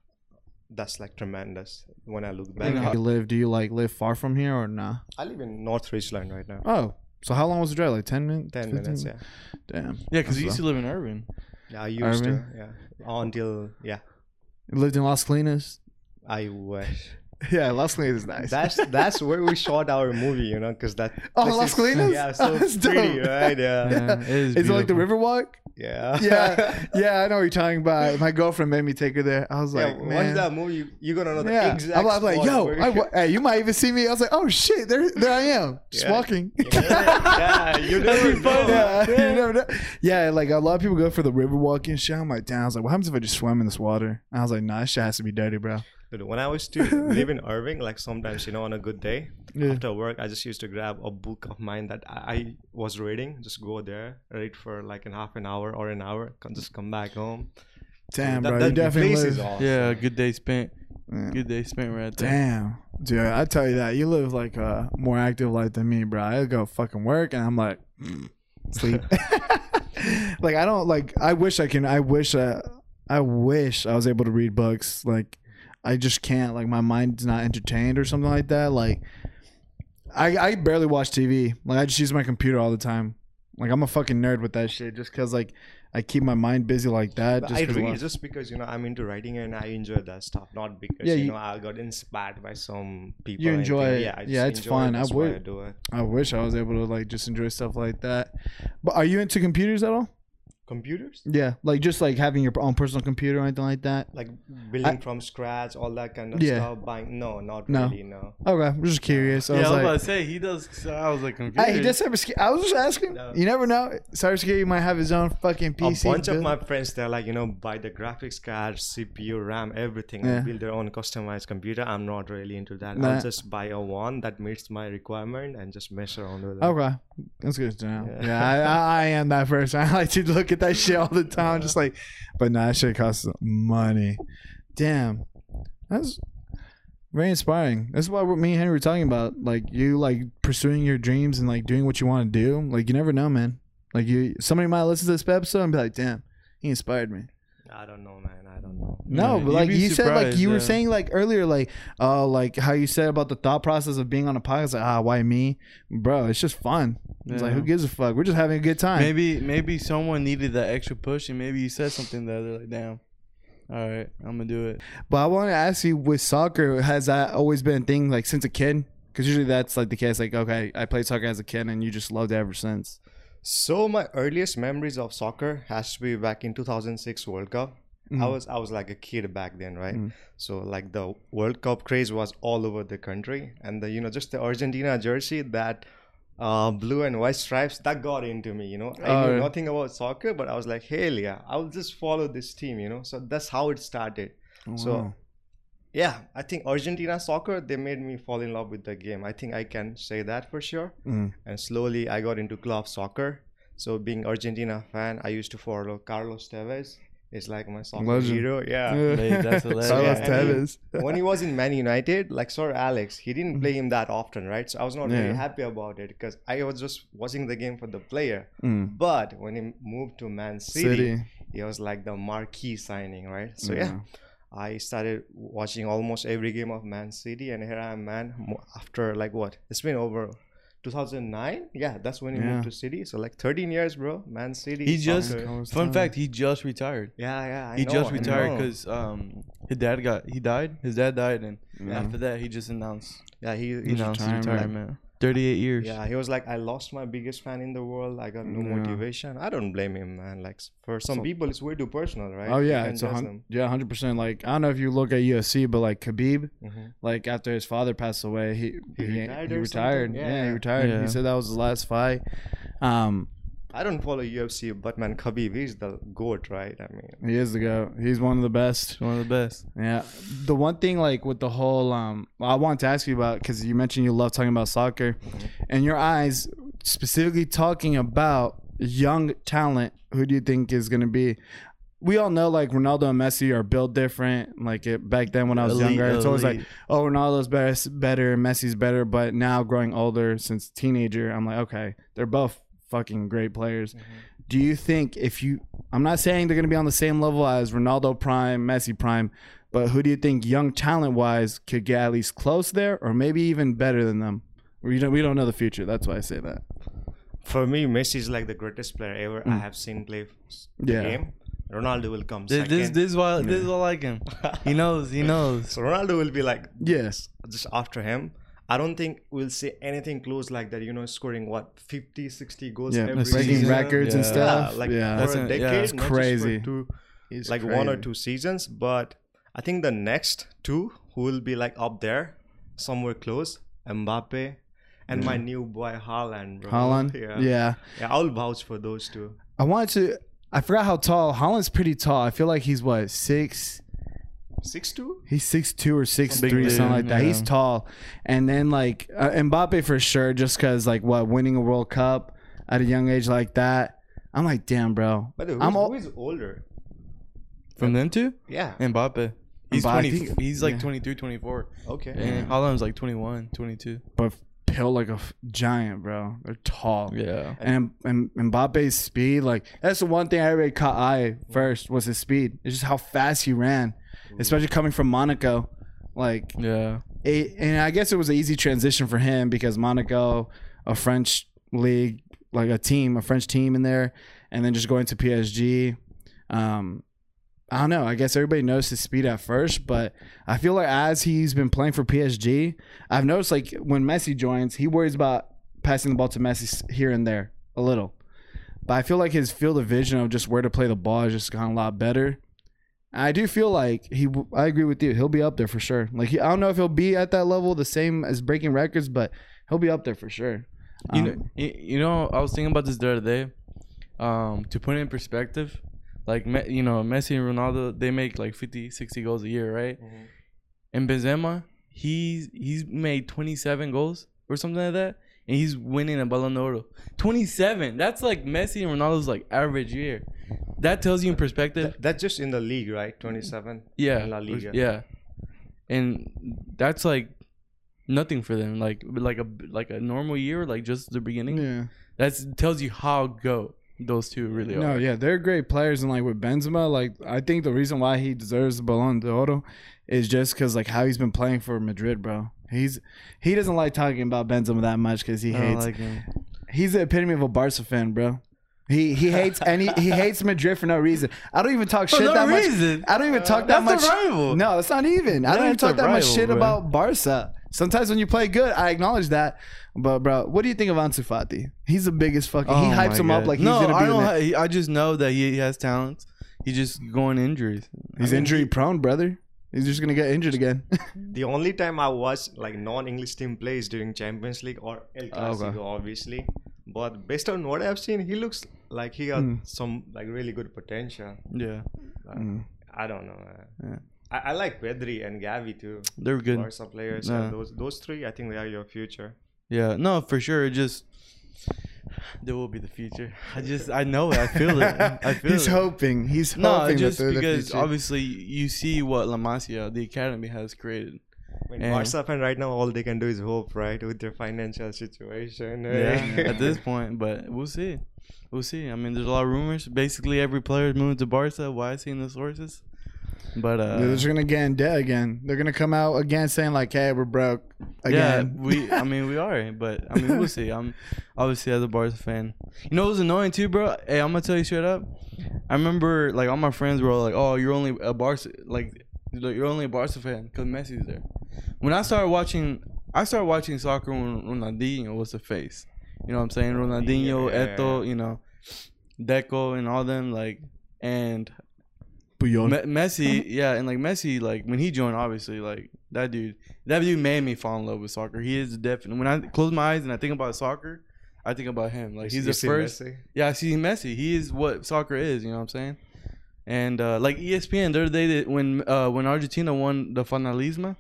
that's like tremendous when I look back. You live? Do you like live far from here or nah? I live in North Richland right now. Oh, so how long was the drive? Like ten minutes? 10 15? minutes, yeah. Damn. Yeah, because you used to live in Irving. Yeah, I used Irving? to, yeah. Until, yeah, You lived in Las Colinas. I wish. Yeah, Las Colinas is nice. That's that's where we shot our movie, you know, because that. Oh, Las is- Colinas? Yeah, so That's pretty, dope. right? Yeah. Yeah, it is. Is it like the beautiful. Riverwalk? Yeah. Yeah, yeah, I know what you're talking about. My girlfriend made me take her there. I was Yeah, like, watch man. that movie. You, you're gonna know the yeah, exact. I'm, I'm like, yo, where- I, wa- hey, you might even see me. I was like, oh shit, there, there I am, just Yeah. walking. yeah, yeah, you never know. yeah, you never know. yeah, like a lot of people go for the river walking shit. I'm like, damn. I was like, what happens if I just swim in this water? And I was like, nah, this shit has to be dirty, bro. Dude, when I was to live in Irving, like sometimes, you know, on a good day, Yeah. after work, I just used to grab a book of mine that I I was reading, just go there, read for like an half an hour or an hour, come, just come back home. Damn, That- bro, that you definitely place live. is awesome. Yeah, good day spent. Yeah. Good day spent right there. Damn, dude, I tell you that you live like a more active life than me, bro. I go fucking work, and I'm like, mm, sleep. like I don't like. I wish I can. I wish. Uh, I wish I was able to read books. Like I just can't. Like my mind's not entertained or something like that. Like I I barely watch TV. Like I just use my computer all the time. Like I'm a fucking nerd with that shit. Just cause like I keep my mind busy like that. Just I read just because you know I'm into writing and I enjoy that stuff, not because Yeah, you, you- know I got inspired by some people. You enjoy it. Yeah, Yeah, it's it. fun. I would- do it. I wish I was able to like just enjoy stuff like that. But are you into computers at all? Computers, Yeah, like just like having your own personal computer or anything like that. like building from scratch, all that kind of Yeah. stuff. Buying, no, not No. really. No. Okay, I'm just curious. I yeah, I was was like, about to say he does. So I was like, confused. Hey, he does cybersecurity. I was just asking. No. You never know. Cybersecurity might have his own fucking PC. a bunch of built. my friends they're like you know buy the graphics card cpu ram everything Yeah. and build their own customized computer i'm not really into that Nah. i'll just buy a one that meets my requirement and just mess around with it Okay, that's good to know. Yeah. Yeah, I, I, I am that person. I like to look at that shit all the time, just like, but nah, that shit costs money. Damn, that's very inspiring. That's why what me and Henry were talking about, like you like pursuing your dreams and like doing what you want to do. Like you never know, man. Like you, somebody might listen to this episode and be like, "Damn, he inspired me." I don't know man i don't know No, Yeah, but like you said, like surprised, you were saying like earlier, like uh, like how you said about the thought process of being on a podcast. Like, ah, why me, bro? It's just fun. It's like who gives a fuck? We're just having a good time. Maybe maybe someone needed that extra push, and maybe you said something that they're like, "Damn, all right, I'm gonna do it." But I want to ask you, with soccer, has that always been a thing like since a kid? Because usually that's like the case. Like, okay, I played soccer as a kid, and you just loved it ever since. So my earliest memories of soccer has to be back in 2006 world cup. I Mhm. was i was like a kid back then right? Mhm. so like the world cup craze was all over the country. And the you know just the argentina jersey that uh, blue and white stripes that got into me you know? I Oh, knew nothing about soccer but i was like hell yeah i'll just follow this team you know? So that's how it started. So, Wow. Yeah i think argentina soccer they made me fall in love with the game i think i can say that for sure Mm. and slowly i got into club soccer so being argentina fan i used to follow carlos tevez it's like my soccer Legend. hero yeah Hey, that's hilarious. Carlos Yeah, and he- Tevez. when he was in Man United, like Sir Alex, he didn't play him that often, right? So I was not Yeah. really happy about it because I was just watching the game for the player. Mm. But when he moved to Man City, City. he was like the marquee signing, right? So yeah, I started watching almost every game of Man City, and here I am, man. After like what? It's been over 2009. Yeah, that's when he Yeah. moved to City. So like 13 years, bro. Man City. He just fun Tevez. fact, he just retired. Yeah, yeah. I he know, just retired because um his dad got he died. His dad died, and Yeah. after that, he just announced yeah, he, he he announced retirement. retirement. Thirty-eight years. Yeah, he was like, I lost my biggest fan in the world. I got no Yeah. motivation. I don't blame him, man. Like for some So- people, it's way too personal, right? Oh yeah, it's a judge hun- them. yeah, hundred percent. Like I don't know if you look at UFC, but like Khabib, Mhm. like after his father passed away, he He he, retired he retired. something? Yeah. he retired. Yeah. He said that was his last fight. Um, I don't follow UFC, but man, Khabib is the goat, right? I mean, he is the go. He's one of the best. One of the best. Yeah. The one thing, like with the whole, um, I wanted to ask you about because you mentioned you love talking about soccer, and your eyes specifically talking about young talent. Who do you think is going to be? We all know like Ronaldo and Messi are built different. Like it, back then when I was Elite, younger, it's always like, oh, Ronaldo's better, better, Messi's better. But now growing older since teenager, I'm like, okay, they're both fucking great players. Do you think if you, I'm not saying they're going to be on the same level as Ronaldo prime, Messi prime, but who do you think young talent wise could get at least close there or maybe even better than them? We don't, we don't know the future. That's why I say that. for me, Messi is like the greatest player ever I Mm. have seen play the Yeah. game. Ronaldo will come This, second. this, this is why this is why I like him. He knows. He knows. so Ronaldo will be like Yes. just after him. I don't think we'll see anything close like that. You know, scoring what 50, 60 goals Yeah. every Breaking season. records and stuff. Yeah, like yeah. for That's a a- decade, yeah, not it's just for crazy. two, He's like one or two seasons. But I think the next two who will be like up there, somewhere close, Mbappe, and my mm. new boy Haaland. Bro. Haaland. Yeah. yeah. yeah, I'll vouch for those two. I wanted to. I forgot how tall Haaland's. Pretty tall. I feel like he's what six. Six two. He's six two or six Big three, dude, something like that. yeah. He's tall, and then like uh, Mbappe for sure, just because like what winning a World Cup at a young age like that. I'm like, damn, bro. But who's, I'm all- who is older? From them two, Yeah. Mbappe. He's Mbappe, 20. think- he's like yeah. 23, 24. Okay. And Haaland's like 21, 22. But built like a f- giant, bro. They're tall. Yeah. And, and Mbappe's speed, like that's the one thing I really caught eye first was his speed. It's just how fast he ran, especially coming from Monaco. Like, Yeah. it, and I guess it was an easy transition for him because Monaco, a French league, like a team, a French team in there, and then just going to PSG. Um, I don't know. I guess everybody knows his speed at first, but I feel like as he's been playing for PSG, I've noticed like when Messi joins, he worries about passing the ball to Messi here and there a little. But I feel like his field of vision of just where to play the ball has just gotten a lot better. I do feel like he. w- I agree with you. He'll be up there for sure. Like he, I don't know if he'll be at that level, the same as breaking records, but he'll be up there for sure. You Um, know, you, you know, I was thinking about this the other day. Um, to put it in perspective, like you know, Messi and Ronaldo, they make like 50, 60 goals a year, right? Mhm. And Benzema, he's he's made 27 goals or something like that, and he's winning a Ballon d'Oro. 27. That's like Messi and Ronaldo's like average year. That tells you in perspective. That- that's just in the league, right? 27. Yeah, in La Liga. yeah, and that's like nothing for them. Like like a like a normal year, like just the beginning. yeah. That tells you how go those two really No, are. yeah, they're great players, and like with Benzema, like I think the reason why he deserves the Ballon d'Oro is just because like how he's been playing for Madrid, bro. He's he doesn't like talking about Benzema that much because he I hates. like him. he's the epitome of a Barca fan, bro. He he hates any he hates Madrid for no reason. I don't even talk For shit no that reason? much. I don't even talk that That's much. a rival. No, it's not even. I don't even talk a that much shit bro. about Barca. Sometimes when you play good, I acknowledge that. But bro, what do you think of Ansu Fati? He's the biggest fucking. he Oh hypes my him up God. like he's no, gonna be. I don't. the- I just know that he, he has talents. He's just going injuries. he's I mean, injury prone, brother. He's just gonna get injured again. The only time I watch like non-English team plays during Champions League or El Clasico, Okay. obviously. But based on what I've seen, he looks like he got Mm. some like really good potential. Yeah, Like, Mm. I don't know. man. Yeah. I, I like Pedri and Gavi too. they're good. Barca players. Nah. and those those three, I think they are your future. Yeah, no, for sure. It just there will be the future. I just I know it. I feel it. I feel he's it. hoping. He's hoping. No, hoping just that they're the because obviously you see what La Masia, the academy, has created. I mean, And- Barca fan right now, all they can do is hope, right, with their financial situation. Eh? Yeah, at this point, but we'll see. We'll see. I mean, there's a lot of rumors. Basically, every player is moving to Barca. Why I seen the sources, but uh, They're just gonna get in debt again. They're gonna come out again saying like, "Hey, we're broke yeah, we. I mean, we are, but I mean, we'll see. I'm obviously as a Barca fan. You know, it was annoying too, bro. Hey, I'm gonna tell you straight up. I remember like all my friends were all like, "Oh, you're only a Barca like like, you're only a Barca fan because Messi's there." When I started watching, I started watching soccer when Ronaldinho was the face. You know what I'm saying? Ronaldinho, Yeah. Eto'o, you know, Deco, and all them like, and Puyol. Me- Messi, yeah, and like Messi, like when he joined, obviously, like that dude, that dude made me fall in love with soccer. He is definitely. When I close my eyes and I think about soccer, I think about him. Like he's You the see first. Messi? Yeah, I see Messi. He is what soccer is. You know what I'm saying? And uh, like ESPN, the other day that when uh, when Argentina won the Finalissima,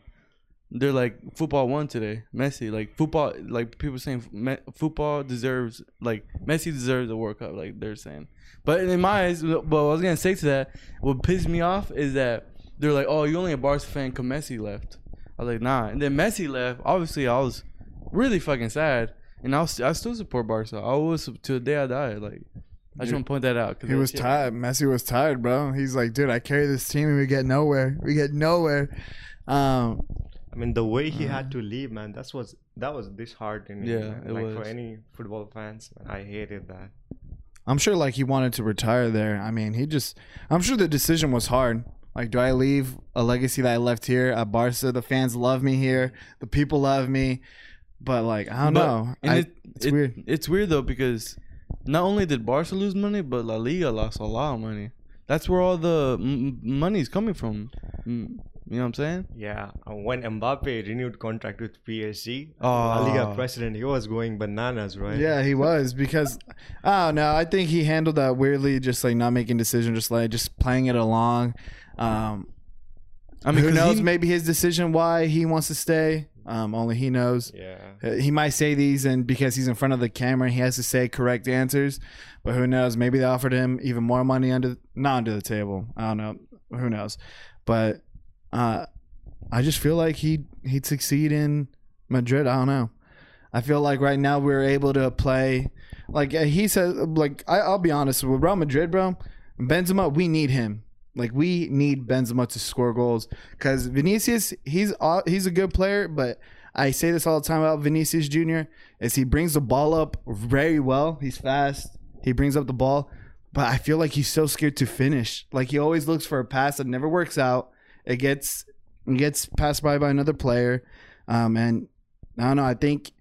they're like football won today. Messi, like football, like people saying me- football deserves like Messi deserves a World Cup. Like they're saying, but in my eyes, what I was gonna say to that, what pissed me off is that they're like, oh, you only a Barca fan because Messi left. I was like, nah. And then Messi left. Obviously, I was really fucking sad, and I was I still support Barca. I was to the day I died, Like I just want to point that out. He was tired. Messi was tired, bro. He's like, dude, I carry this team and we get nowhere. We get nowhere. Um, I mean, the way he had mm. to leave, man, that's was that was disheartening. Yeah, it like was. for any football fans, I hated that. I'm sure like he wanted to retire there. I mean, he just. I'm sure the decision was hard. Like, do I leave a legacy that I left here at Barca? The fans love me here. The people love me. But like, I don't But- know. and I, it- it's it- weird. It's weird though because not only did Barca lose money, but La Liga lost a lot of money. That's where all the m- m- money's coming from. You know what I'm saying? Yeah, uh, when Mbappe renewed contract with PSG, Oh. La Liga president, he was going bananas, right? Yeah, he was because I don't know. I think he handled that weirdly, just like not making decisions, just like just playing it along. Um, I mean, who knows? he- maybe his decision why he wants to stay. Um, only he knows. Yeah. Uh, He might say these, and because he's in front of the camera, he has to say correct answers. But who knows? Maybe they offered him even more money under not under the table. I don't know. Who knows? But uh, I just feel like he he'd succeed in Madrid. I don't know. I feel like right now we're able to play. Like uh, he says, like I, I'll be honest with Real Madrid, bro. Benzema, we need him. Like we need Benzema to score goals because Vinicius, he's he's a good player, but I say this all the time about Vinicius Junior is he brings the ball up very well. He's fast. He brings up the ball, but I feel like he's so scared to finish. Like he always looks for a pass that never works out. It gets it gets passed by by another player, um, and I don't know. I think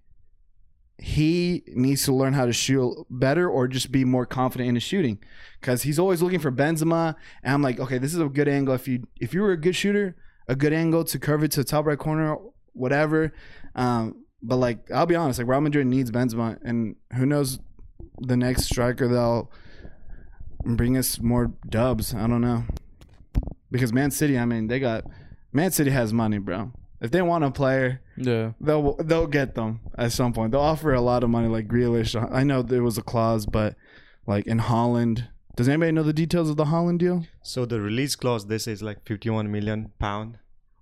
he needs to learn how to shoot better or just be more confident in his shooting because he's always looking for Benzema. And I'm like, okay, this is a good angle. If you if you were a good shooter, a good angle to curve it to the top right corner, whatever. Um, but like, I'll be honest, like Real Madrid needs Benzema, and who knows the next striker they'll bring us more dubs. I don't know because Man City, I mean, they got Man City has money, bro. If they want a player, Yeah. they'll they'll get them at some point. They'll offer a lot of money, like Grealish. I know there was a clause, but like in Haaland, does anybody know the details of the Haaland deal? So the release clause this is like 51 million pound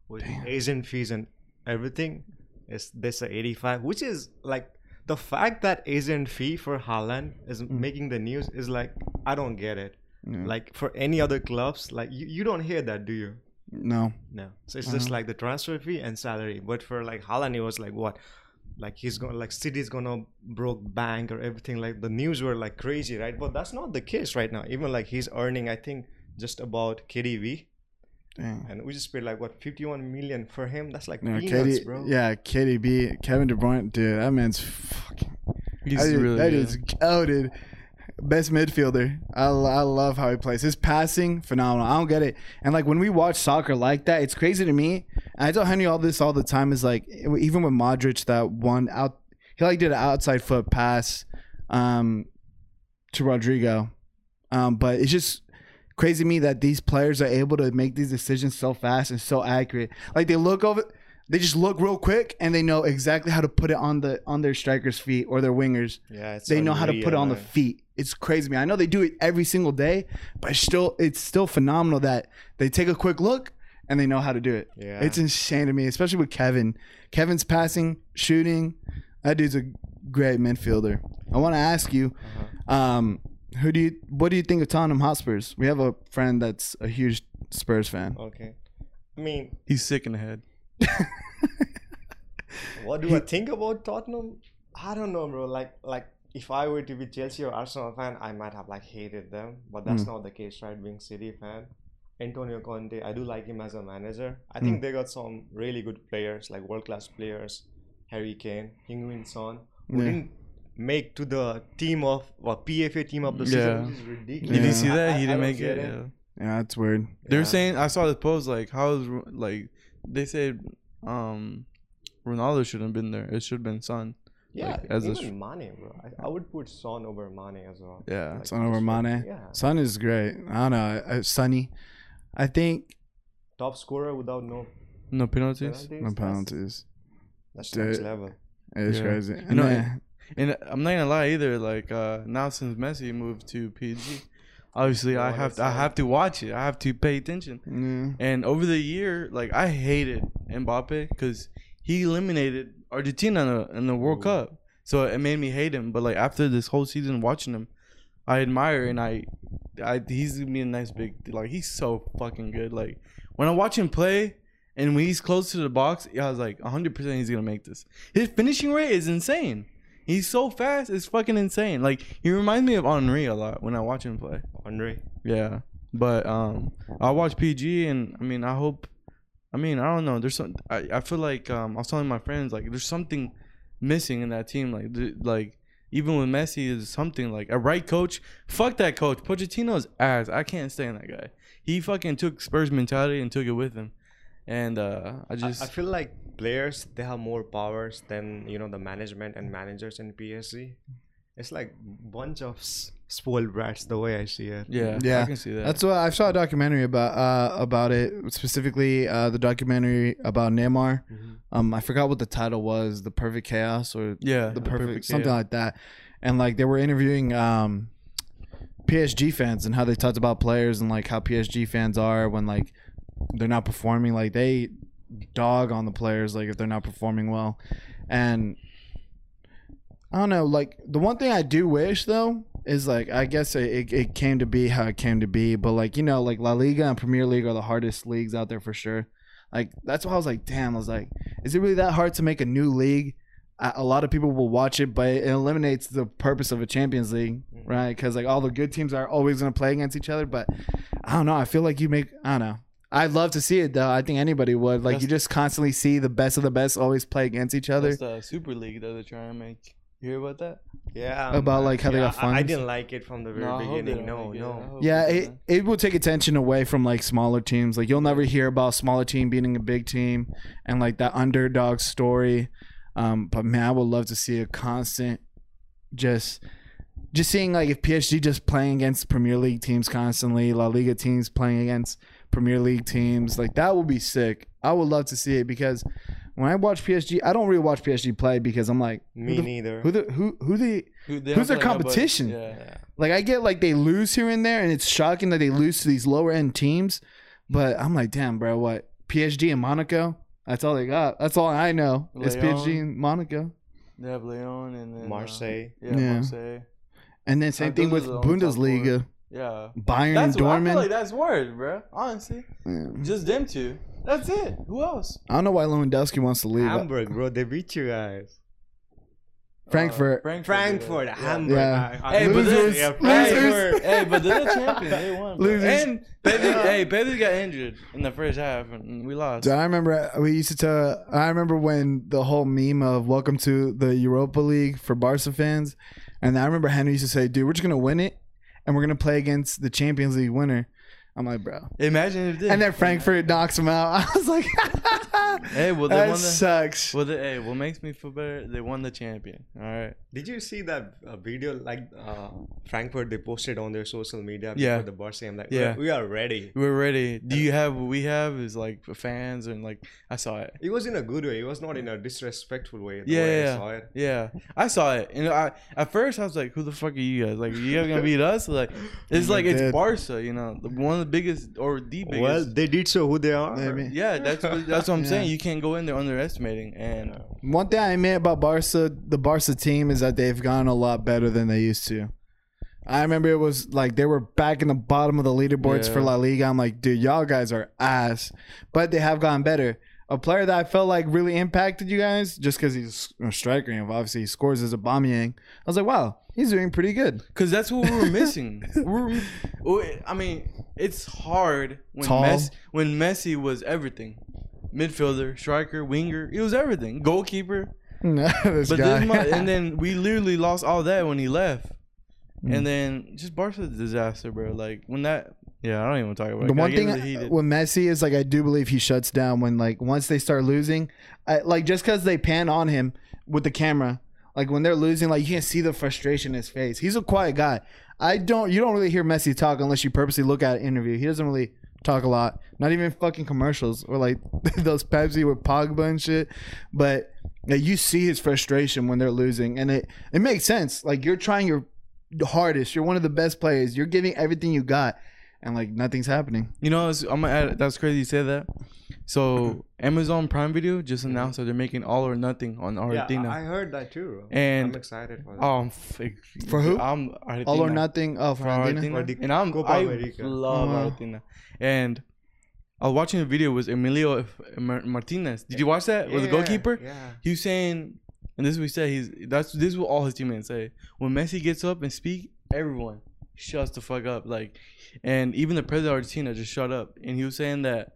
with agent fees and everything is this a 85 which is like the fact that agent fee for Haaland is mm. making the news is like I don't get it. Yeah. Like for any other clubs like you, you don't hear that do you? No, No. So it's just like the transfer fee and salary. But for like Haaland it was like what? Like he's gonna like City's gonna broke bank or everything like the news were like crazy, right? But that's not the case right now. Even like he's earning I think just about KDB Dang. and we just paid like what 51 million for him that's like No, peanuts KD, bro yeah, KDB, Kevin De Bruyne, dude, that man's fucking. He's that is, really that good. is goated. Best midfielder. I, I love how he plays. His passing, phenomenal. I don't get it. And like when we watch soccer like that, it's crazy to me. And I tell Henry all this all the time. Is like even with Modric, that one out, he like did an outside foot pass, um, to Rodrygo, um, but it's just crazy to me that these players are able to make these decisions so fast and so accurate. Like they look over, they just look real quick and they know exactly how to put it on the on their strikers' feet or their wingers yeah it's they know how to put it on the feet. It's crazy, man. I know they do it every single day, but it's still it's still phenomenal that they take a quick look and they know how to do it. Yeah. It's insane to me, especially with Kevin. Kevin's passing, shooting. That dude's a great midfielder. I want to ask you, Uh-huh. um, who do you what do you think of Tottenham Hotspurs? We have a friend that's a huge Spurs fan. okay i mean He's sick in the head. what do i think about tottenham i don't know bro like like if i were to be chelsea or arsenal fan i might have like hated them but that's Hmm. not the case right being city fan antonio conte i do like him as a manager i think Hmm. they got some really good players like world class players harry kane Heung-min son who Yeah. didn't make to the team of what PFA team of the season, Yeah. which is ridiculous. Did you see that? I- he didn't make get it. Yeah. Yeah, that's weird. They were Yeah. saying I saw the post like how is Ro- like they said um Ronaldo shouldn't have been there. It should have been Son. Yeah, Like, as a even Mane, bro. I, I would put Son over Mane as well. Yeah. Like, Son over just for- Mane. Yeah, Son is great. I don't know. Uh, Sonny, I think top scorer without no No penalties. penalties. no penalties. That's, next level. It's Yeah. crazy. You know, And And I'm not gonna lie either. Like uh now since Messi moved to PG, obviously I have to, I have to watch it. I have to pay attention. then- And over the year, like I hated Mbappe because he eliminated Argentina in the, in the World Ooh. Cup, so it made me hate him. But like after this whole season watching him, I admire and I, I he's gonna be a nice big like he's so fucking good. Like when I watch him play. And when he's close to the box, I was like, 100% he's going to make this. His finishing rate is insane. He's so fast, it's fucking insane. Like, he reminds me of Henri a lot when I watch him play. Andre. Yeah, but um, I watch PG, and I mean, I hope. I mean, I don't know. There's some. I, I feel like um, I was telling my friends like there's something missing in that team. Like th- like even with Messi, is something like a right coach. Fuck that coach. Pochettino's ass. I can't stand that guy. He fucking took Spurs mentality and took it with him, and uh, I I, just I feel like players they have more powers than you know the management and managers in PSG. It's like bunch of spoiled brats the way I see it. yeah Yeah, I can see that. That's what I saw a documentary about uh, about it specifically uh, the documentary about Neymar. Mhm. Um, I forgot what the title was, the perfect chaos or yeah the perfect, something chaos. like that. And like they were interviewing um, PSG fans and how they talked about players and like how PSG fans are when like they're not performing. Like they dog on the players like if they're not performing well, and I don't know. Like the one thing I do wish though is like I guess it, it, it came to be how it came to be, but like you know like La Liga and Premier League are the hardest leagues out there for sure. Like that's why I was like, damn. I was like, is it really that hard to make a new league? A a lot of people will watch it, but it eliminates the purpose of a Champions League, mm. right? Because like all the good teams are always going to play against each other. But I don't know. I feel like you make. I don't know. I'd love to see it though. I think anybody would. Like That's- you just constantly see the best of the best always play against each other. That's the Super League that they're trying to make. You hear about that? Yeah. About, like, how they Yeah, got I, I funds? didn't like it from the very No, I hope they beginning. don't No, make it. I no. hope Yeah, they it, don't. it will take attention away from like smaller teams. Like you'll never hear about a smaller team beating a big team and like that underdog story. Um, but man, I would love to see a constant, just, just seeing like if PSG just playing against Premier League teams constantly, La Liga teams playing against Premier League teams, like that would be sick. I would love to see it because when I watch PSG, I don't really watch PSG play because I'm like, Me who the, neither. who the who who the Who- they Who's their play nobody. competition? Yeah. yeah. like I get like they lose here and there, and it's shocking that they lose to these lower end teams. But I'm like, damn, bro, what PSG and Monaco? That's all they got. That's all I know. It's PSG and Monaco, They have Lyon and then uh, Marseille. yeah, Yeah. Marseille. and then same Uh, thing with are the only top four. Bundesliga, Yeah. Bayern That's and what, I Dortmund. feel like that's word, bro. Honestly, Yeah. just them two. That's it. Who else? I don't know why Lewandowski wants to leave. Hamburg, bro. They beat you guys. Frankfurt. Uh, Frankfurt. Frankfurt, yeah. Hamburg. Yeah. I- I- Hey, but Losers. then, Yeah, hey, Frankfurt. hey, but they're the champion. They won. bro. Losers. And Pedri, hey, Pedri got injured in the first half, and we lost. So I remember we used to tell. I remember when the whole meme of "Welcome to the Europa League" for Barca fans, and I remember Henry used to say, "Dude, we're just gonna win it, and we're gonna play against the Champions League winner." I'm like, bro. Imagine if this. And then Frankfurt knocks him out. I was like, Hey, well, they that won the. sucks. Well, they, hey, what makes me feel better? They won the champion. All right. Did you see that uh, video? Like uh, Frankfurt, they posted on their social media Yeah. before the Barca game. Like, Yeah. we are ready. We're ready. Do you have what we have? Is like fans and like I saw it. It was in a good way. It was not in a disrespectful way. The Yeah, way yeah, I saw it. Yeah, I saw it, and I at first I was like, "Who the fuck are you guys? Like, you guys gonna beat us? Like, it's We're like it's dead. Barca, you know, the- one of the biggest or the biggest. Well, they did show who they are. Maybe. yeah, that's what, that's what I'm Yeah. saying. You can't go in there underestimating, and One thing I admit about Barca, the Barca team, is that they've gone a lot better than they used to. I remember it was like they were back in the bottom of the leaderboards Yeah. for La Liga. I'm like, dude, y'all guys are ass, but they have gotten better. A player that I felt like really impacted you guys, just because he's a striker and obviously he scores as a Aubameyang. I was like, wow, he's doing pretty good. because that's what we were missing. we're, I mean, it's hard when Messi, when Messi was everything, midfielder, striker, winger. He was everything, goalkeeper. this But guy. this and then we literally lost all that when he left. Mm. And then just Barca's a disaster, bro. Like when that, yeah, I don't even want to talk about it. the I one thing with Messi is like I do believe he shuts down when like once they start losing, I, like just because they pan on him with the camera, like when they're losing, like you can see the frustration in his face. He's a quiet guy. I don't, you don't really hear Messi talk unless you purposely look at an interview. He doesn't really talk a lot, not even fucking commercials or like those Pepsi with Pogba and shit. But like, you see his frustration when they're losing, and it it makes sense. Like you're trying your hardest. You're one of the best players. You're giving everything you got, and like nothing's happening. You know, I'm. That's crazy you say that. So Amazon Prime Video just announced that they're making All or Nothing on Yeah, Argentina. I I heard that too. And- I'm excited for that. oh, I'm f- For who? I'm Argentina. All or nothing. Oh, for For Argentina. Argentina. And I'm Copa I America. love Uh-huh. Argentina. And I was watching a video with Emilio F- Mar- Martinez. Did you watch that Yeah, with the goalkeeper? Yeah. He was saying, and this is what he said. He's that's this is what all his teammates say. When Messi gets up and speak, everyone shuts the fuck up. Like, and even the president of Argentina just shut up. And he was saying that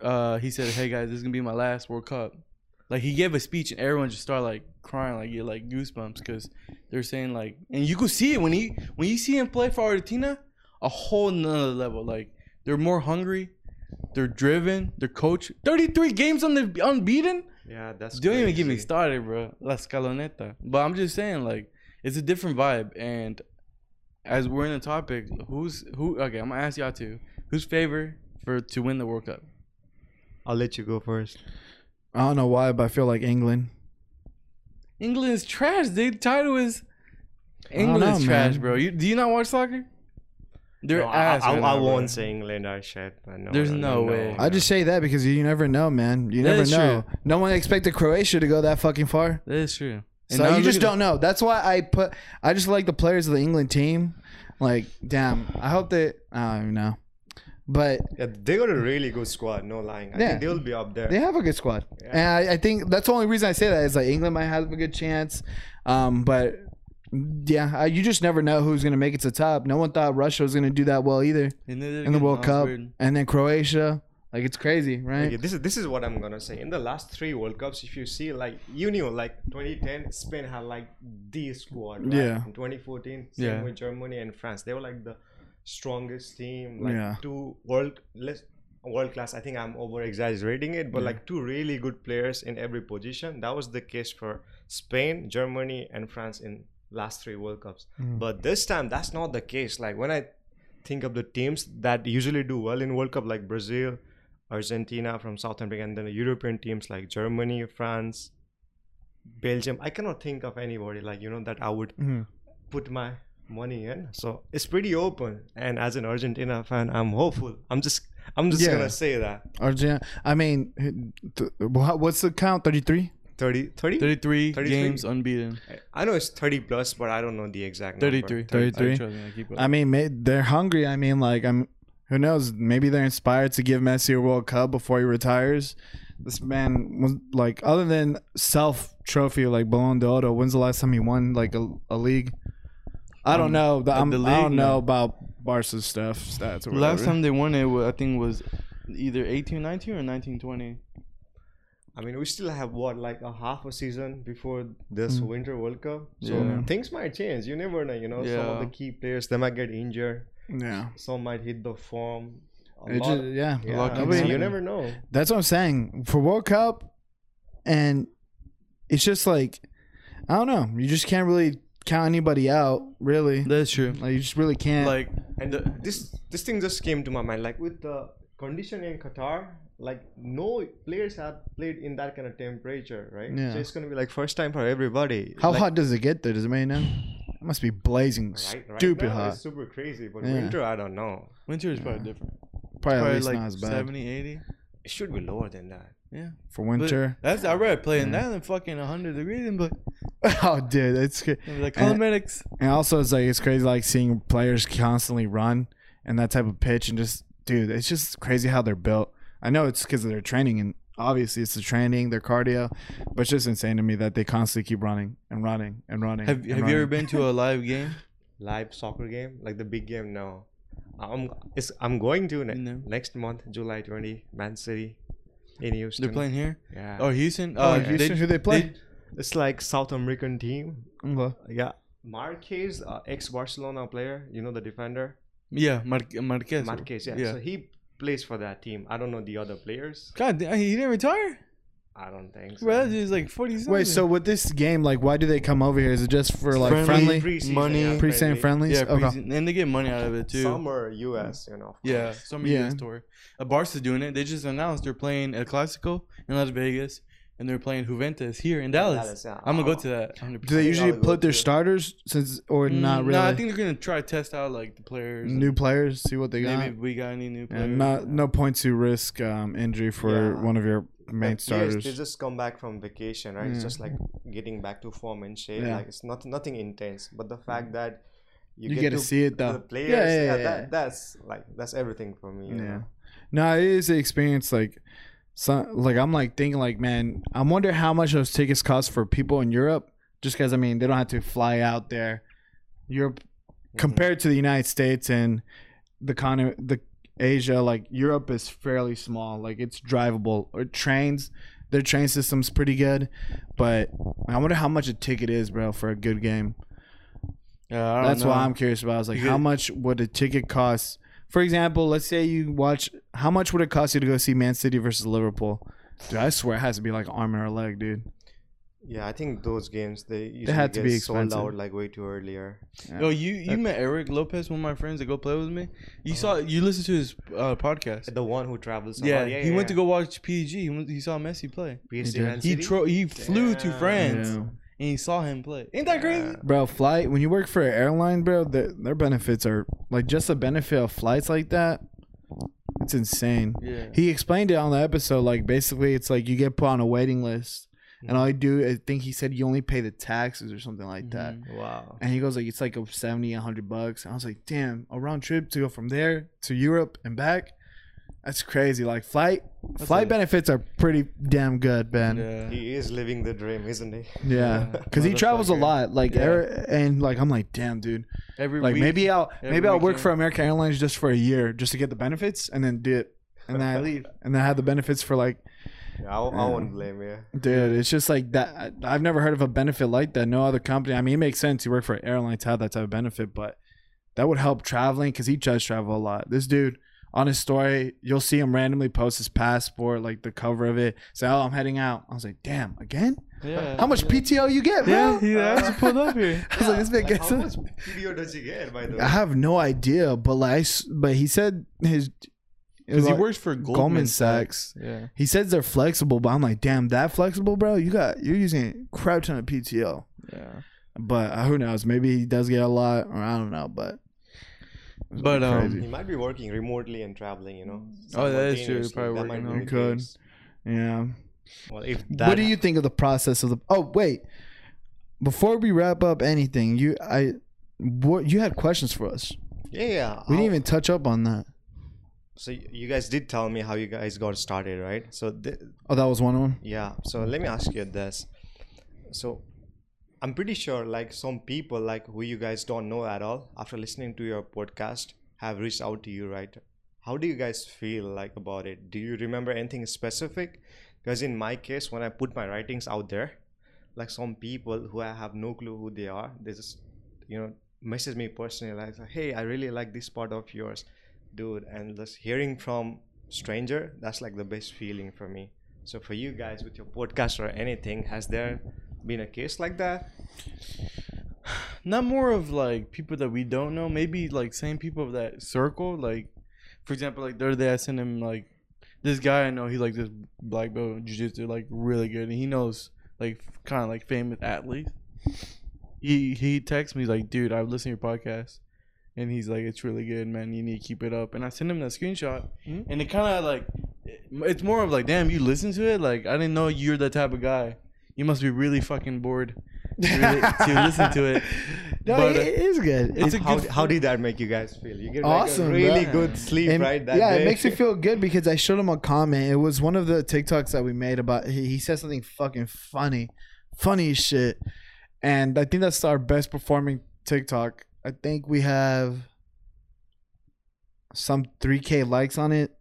uh, he said, "Hey guys, this is gonna be my last World Cup." Like he gave a speech and everyone just started like crying, like get like goosebumps because they're saying like, and you could see it when he when you see him play for Argentina, a whole nother level. Like they're more hungry, they're driven, they're coach. Thirty three games on the unbeaten. Yeah, that's. Don't even get me started, bro. La Scaloneta. But I'm just saying, like, it's a different vibe. And as we're in the topic, who's who? Okay, I'm gonna ask y'all two. Who's favor for to win the World Cup? I'll let you go first. I don't know why, but I feel like England. England is trash. The title is don't England is trash, man. bro. You do you not watch soccer? They're No, I, ass. I, right I now, won't say England or shit. but No, There's no way. I just say that because you never know, man. You That never know. true. No one expected Croatia to go that fucking far. That is true. And So you just don't know. That's why I put. I just like the players of the England team. Like, damn. I hope they. I don't even know. But Yeah, they got a really good squad. No lying. I Yeah. think they'll be up there. they have a good squad, Yeah. and I, I think that's the only reason I say that is like England might have a good chance. Um, but yeah, you just never know who's gonna make it to the top. No one thought Russia was gonna do that well either And then they're in the World Cup, and then Croatia. Like it's crazy, right? Okay, this is this is what I'm gonna say. In the last three World Cups, if you see like you knew like 2010, Spain had like the squad. Right? Yeah. In 2014, same Yeah. with Germany and France. They were like the strongest team. Like Yeah. two world less world class. I think I'm over exaggerating it, but like two really good players in every position. That was the case for Spain, Germany, and France in last three World Cups. Mm. But this time, that's not the case. Like when I think of the teams that usually do well in World Cup, like Brazil, Argentina from South America, and then the European teams like Germany, France, Belgium. I cannot think of anybody like you know that I would Mhm. put my money in. So it's pretty open. And as an Argentina fan, I'm hopeful. I'm just I'm just Yeah. gonna say that Argentina. I mean, th- what's the count? Thirty three. 30, 30? 33, 33? games unbeaten. I know it's 30 plus, but I don't know the exact number. 33. 33. I trust me, I keep up. I mean, they're hungry. I mean, like I'm. Who knows? Maybe they're inspired to give Messi a World Cup before he retires. This man was like, other than self trophy like Ballon d'Oro. When's the last time he won like a, a league? I don't Um, know. The, I'm, the I don't know No. about Barca's stuff stats. Or last whatever. time they won it, I think was either 18, 19 or 19, 20. I mean, we still have what, like a half a season before this Mm. Winter World Cup. So Yeah. things might change. You never know. You know, some of the key players they might get injured. Yeah, Some might hit the form. A lot- ju- yeah. yeah, I mean, you never know. That's what I'm saying for World Cup, and it's just like I don't know. You just can't really count anybody out, really. That's true. Like you just really can't. Like, And the, this this thing just came to my mind. Like with the condition in Qatar, like no players have played in that kind of temperature, right? Yeah. So it's gonna be like first time for everybody. how Like, hot does it get there? Does anybody know? It must be blazing, Right, right stupid now, hot. It's super crazy, but Yeah. winter, I don't know. winter is probably different. Probably, at Probably least like not as bad 70, 80. It should be lower than that. Yeah. for But winter. that's I'd rather play in Yeah. that than fucking 100 degrees, but oh, dude, it's good. like And- cosmetics. And also, it's like it's crazy, like seeing players constantly run and that type of pitch, and just dude, it's just crazy how they're built. I know it's because of their training, and obviously it's the training, their cardio, but it's just insane to me that they constantly keep running and running and running. Have, and have you ever been to a live game? Live soccer game, like the big game, no. I'm it's, I'm going to ne- No. next month, July 20, Man City in Houston. They're playing here. Yeah. Oh, Houston. Oh, Uh, Houston, who they play? It's like South American team. Okay. Yeah. Marquez, uh, ex Barcelona player, you know the defender. yeah, Mar- Marquez. Marquez, yeah. yeah. So he plays for that team. I don't know the other players. God, he didn't retire. I don't think so. Bro, that like 40 something. Wait, so with this game, like, why do they come over here? Is it just for like Friendly. friendly, Preseason, money. yeah, pre-season friendlies? yeah, okay. and they get money out of it too. Some are US, you know. of Yeah, course. some Yeah. US tour. Uh, Barca's doing it. They just announced they're playing El Clasico in Las Vegas, and they're playing Juventus here in Dallas. Dallas, yeah. I'm gonna go Oh. to that. 100%. Do they usually put their starters since or not Mm, really? No, I think they're gonna try to test out like the players. new players, see what they got. Maybe we got any new players. And not no point to risk um, injury for Yeah. one of your main starters. they just come back from vacation, right? It's just like getting back to form and shape. Yeah. Like it's not nothing intense, but the fact that You get to see it, though. The players, Yeah, yeah, yeah, yeah, that, that's like that's everything for me. Yeah. know? No, it is an experience. Like, so, like I'm like thinking, like, man, I wonder how much those tickets cost for people in Europe. Just because I mean, they don't have to fly out there. Europe Mm-hmm. compared to the United States and the con the Asia, like Europe is fairly small. Like it's drivable. Or trains, their train system's pretty good, but I wonder how much a ticket is, bro, for a good game. Yeah, I don't That's know. what I'm curious about. I was like, how much would a ticket cost? For example, let's say you watch. How much would it cost you to go see Man City versus Liverpool? Dude, I swear it has to be like arm and a leg, dude. Yeah, I think those games they usually had to get be sold expensive. out like way too earlier. Yo, you you met Eric Lopez, one of my friends that go play with me. You saw you listened to his uh, podcast. The one who travels. a Yeah, lot. he went to go watch PG. He, went, he saw Messi play. PSG did. Man He tro- he flew to Damn. France Yeah. and he saw him play. Ain't that crazy? Bro, flight when you work for an airline, bro, their, their benefits are like just the benefit of flights like that. It's insane. Yeah. He explained it on the episode. Like basically, it's like you get put on a waiting list, and all you do, I think he said you only pay the taxes or something like that. Mhm. Wow. And he goes like it's like a 70, 100 bucks. And I was like, damn, a round trip to go from there to Europe and back. That's crazy. Like flight That's flight a- benefits are pretty damn good, Ben. Yeah. Yeah. He is living the dream, isn't he? Yeah, because he travels a lot, like, Yeah. Eric- and like I'm like, damn, dude. Every Like week, maybe I'll every maybe I'll work for American Airlines just for a year, just to get the benefits, and then do it, and then I leave, and then I have the benefits for like, Yeah, I, I won't blame you. dude, it's just like that. I- I've never heard of a benefit like that. No other company. I mean, it makes sense. You work for an airline to have that type of benefit, but that would help traveling because he does travel a lot. This dude. On his story, you'll see him randomly post his passport, like the cover of it. Say, "Oh, I'm heading out." I was like, "Damn, again? Yeah. How much yeah. PTO you get, bro?" Yeah, he has pulled up here. I was like, "This man Like, gets how it." much PTO does he get, by the way? I have no idea, but like, but he said his Because he like- works for Goldman, Goldman Sachs. Sachs. Yeah. He says they're flexible, but I'm like, damn, that flexible, bro. You got you're using a crap ton of PTO. Yeah. But uh, who knows? Maybe he does get a lot, or I don't know. But But, um, He might be working remotely and traveling, you know. Oh, that is true. Probably That might working be the home. yeah. Well, if that, what do you think of the process of the? Oh wait, before we wrap up anything, you I what you had questions for us? Yeah, yeah. We how- didn't even touch up on that. So you guys did tell me how you guys got started, right? So th- Oh, that was one of them. yeah. So let me ask you this. So I'm pretty sure, like some people, like who you guys don't know at all, after listening to your podcast, have reached out to you, right? How do you guys feel like about it? Do you remember anything specific? Because in my case, when I put my writings out there, like some people who I have no clue who they are, they just, you know, message me personally like, "Hey, I really like this part of yours, dude," and just hearing from stranger, that's like the best feeling for me. So for you guys with your podcast or anything, has there been a case like that? Not more of like people that we don't know. Maybe like same people of that circle. Like, for example, like the other day I sent him like this guy I know. He like this black belt jiu-jitsu, like really good, and he knows like kind of like famous athletes. He he texts me like, dude, I've listened to your podcast, and he's like, it's really good, man. You need to keep it up. And I sent him that screenshot, Mhm. and it kind of like, it's more of like, damn, you listen to it. Like I didn't know you're the type of guy. You must be really fucking bored to, really, to listen to it. No, But, it, it is good. it's a how, good how did that make you guys feel? You get Awesome, like a really bro. good sleep, And- right? That yeah, day? it makes me feel good because I showed him a comment. It was one of the TikToks that we made about. He, he said something fucking funny, funny shit, and I think that's our best performing TikTok. I think we have some 3k likes on it.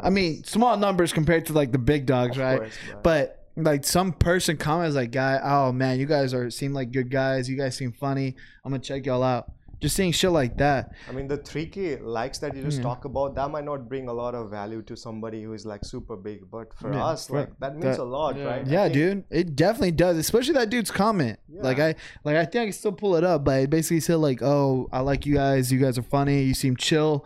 I mean, small numbers compared to like the big dogs, Of right? course. But like some person comments like, "Guy, oh man, you guys are seem like good guys. You guys seem funny. I'm gonna check y'all out." Just saying shit like that. I mean, the 3K likes that you just Yeah. talk about, that might not bring a lot of value to somebody who is like super big, but for Yeah, us, for- like that means that- a lot, Yeah. right? Yeah, think- dude, it definitely does. Especially that dude's comment. Like I, like I think I can still pull it up, but it basically said like, "Oh, I like you guys. You guys are funny. You seem chill.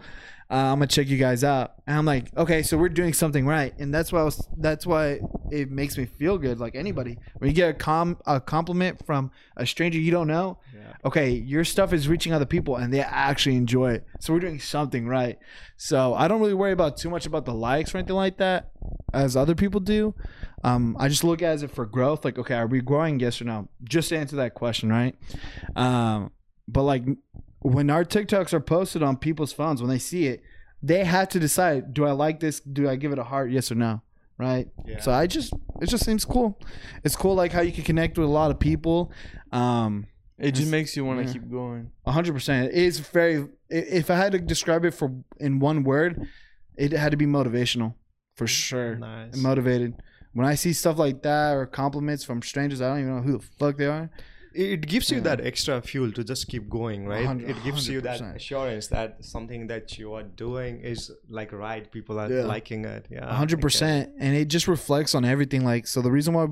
Uh, I'm gonna check you guys out." And I'm like, "Okay, so we're doing something right." And that's why I was. That's why it makes me feel good. Like anybody, when you get a com a compliment from a stranger you don't know, Yeah. okay, your stuff is reaching other people and they actually enjoy it. So we're doing something right. So I don't really worry about too much about the likes or anything like that, as other people do. Um, I just look at it for growth. Like, okay, are we growing? Yes or no? Just to answer that question, right? Um, but like when our TikToks are posted on people's phones, when they see it, they have to decide: Do I like this? Do I give it a heart? Yes or no? Right. Yeah. So I just it just seems cool. It's cool like how you can connect with a lot of people. Um, It just makes you want to yeah. keep going. a hundred percent. It is very. If I had to describe it for in one word, it had to be motivational, for sure. Nice. Motivated. When I see stuff like that or compliments from strangers, I don't even know who the fuck they are. It gives you Yeah. that extra fuel to just keep going right it gives you that assurance that something that you are doing is like right people are Yeah. liking it yeah hundred percent, and it just reflects on everything. Like, so the reason why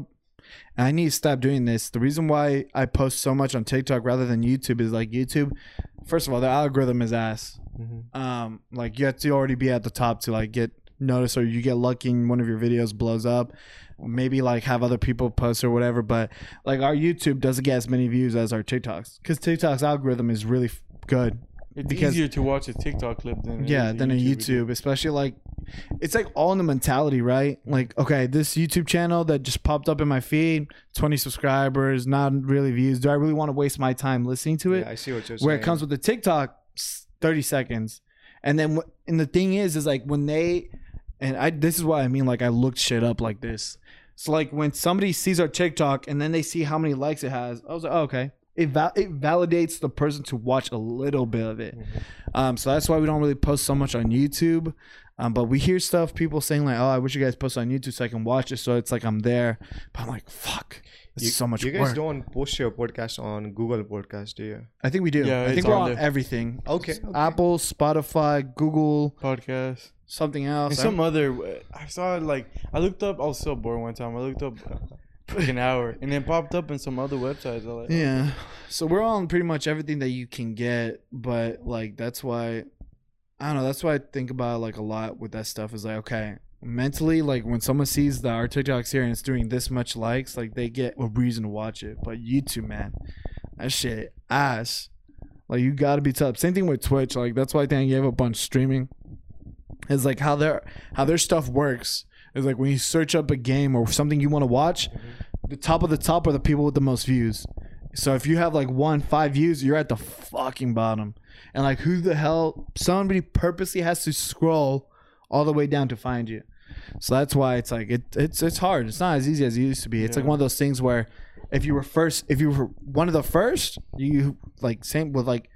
I need to stop doing this. The reason why I post so much on TikTok rather than YouTube is like YouTube. First of all, the algorithm is ass. Mhm. um like you have to already be at the top to like get noticed or you get lucky and one of your videos blows up maybe like have other people post or whatever but like our youtube doesn't get as many views as our tiktoks because tiktok's algorithm is really f- good It's Because- easier to watch a TikTok clip than yeah is than a video. youtube especially like it's like all in the mentality right like okay this youtube channel that just popped up in my feed 20 subscribers not really views do i really want to waste my time listening to it Yeah, I see what you're saying. where it comes with the tiktok 30 seconds and then and the thing is is like when they and i this is why i mean like i looked shit up like this so like when somebody sees our tiktok and then they see how many likes it has i was like oh, okay it, val- it validates the person to watch a little bit of it Mhm. um, so that's why we don't really post so much on YouTube. Um, but we hear stuff, people saying like, "Oh, I wish you guys post on YouTube so I can watch it." So it's like I'm there, but I'm like, "Fuck, it's You, so much You guys work." don't post your podcast on Google Podcast, do you? I think we do. Yeah, I it's think we're on on there. everything. Okay. S- Apple, Spotify, Google, podcast. Something else. And some other, I saw like I looked up. I was so bored one time. I looked up like an hour, and then popped up in some other websites. Like, yeah. So we're on pretty much everything that you can get, but like that's why I don't know. That's why I think about like a lot with that stuff. Is like okay, mentally, like when someone sees that our TikTok's here and it's doing this much likes, like they get a reason to watch it. But YouTube, man, that shit ass. Like you got to be tough. Same thing with Twitch. Like that's why I think I gave up on streaming. Is like how their how their stuff works. Is like when you search up a game or something you want to watch, the top of the top are the people with the most views. So if you have like one five views, you're at the fucking bottom. And like who the hell somebody purposely has to scroll all the way down to find you. So that's why it's like it it's it's hard. It's not as easy as it used to be. It's like one of those things where if you were first if you were one of the first, you like same with like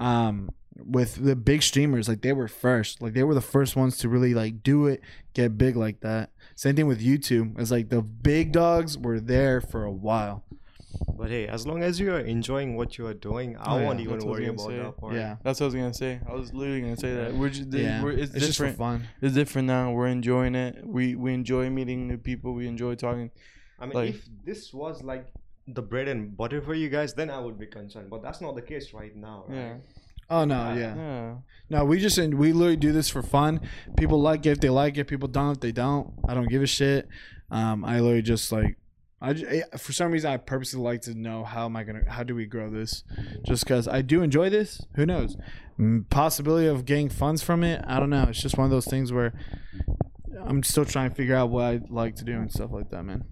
um with the big streamers, like they were first. Like they were the first ones to really like do it, get big like that. Same thing with YouTube. It's like the big dogs were there for a while. But hey, as long as you are enjoying what you are doing, I Oh, yeah. won't even That's what worry about gonna that part. Yeah. That's what I was gonna say. I was literally gonna say that. We're just, Yeah. we're, it's, It's just for fun. It's different now. We're enjoying it. We we enjoy meeting new people. We enjoy talking. I mean, Like- if this was like the bread and butter for you guys, then I would be concerned. But that's not the case right now. Right? Yeah. Oh no, Yeah. yeah. No, we just we literally do this for fun. People like it if they like it. People don't if they don't. I don't give a shit. Um, I literally just like I eh, for some reason I purposely like to know how am I gonna how do we grow this? Just because I do enjoy this. Who knows? Possibility of getting funds from it. I don't know. It's just one of those things where I'm still trying to figure out what I like to do and stuff like that, man.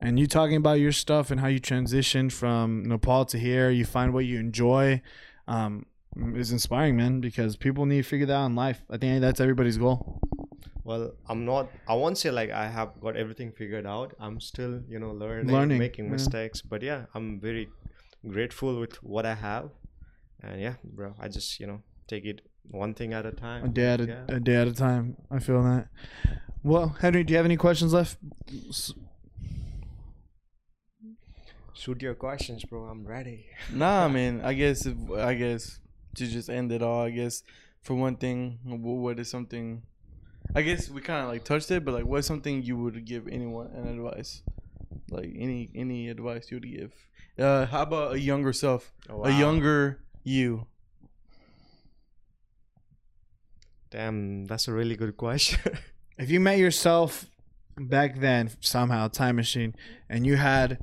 And you talking about your stuff and how you transitioned from Nepal to here, you find what you enjoy. Um, is inspiring, man, because people need to figure that out in life. I think that's everybody's goal. Well, I'm not. I won't say like I have got everything figured out. I'm still, you know, learning, Learning, making yeah. mistakes. But yeah, I'm very grateful with what I have. And yeah, bro, I just you know take it one thing at a time. A day at a, Yeah. a day at a time. I feel that. Well, Henry, do you have any questions left? Shoot your questions, bro. I'm ready. Nah, man. I guess if, I guess to just end it all. I guess for one thing, what is something? I guess we kind of like touched it, but like, what's something you would give anyone an advice? Like any any advice you would give? Uh, how about a younger self, Oh, a younger you? Damn, that's a really good question. If you met yourself back then somehow, time machine, and you had,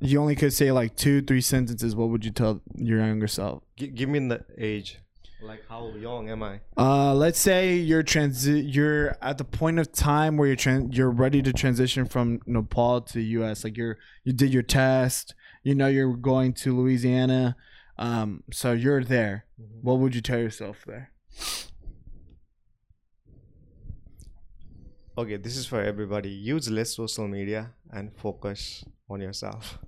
you only could say like two, three sentences, what would you tell your younger self? G- give me the age. Like how young am I? Uh, let's say you're transi- you're at the point of time where you're tran- you're ready to transition from Nepal to US. Like you're you did your test, you know you're going to Louisiana, um, so you're there. What would you tell yourself there? Okay, this is for everybody. Use less social media and focus on yourself.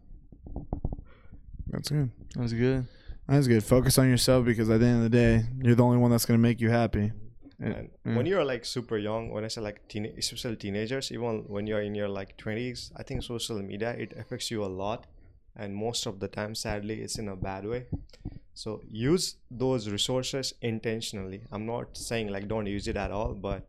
That's good. That's good. That's good. Focus on yourself because at the end of the day, you're the only one that's gonna make you happy. And Yeah. when you're like super young, when I say like teen, especially teenagers, even when you're in your like twenties, I think social media it affects you a lot, and most of the time, sadly, it's in a bad way. So use those resources intentionally. I'm not saying like don't use it at all, but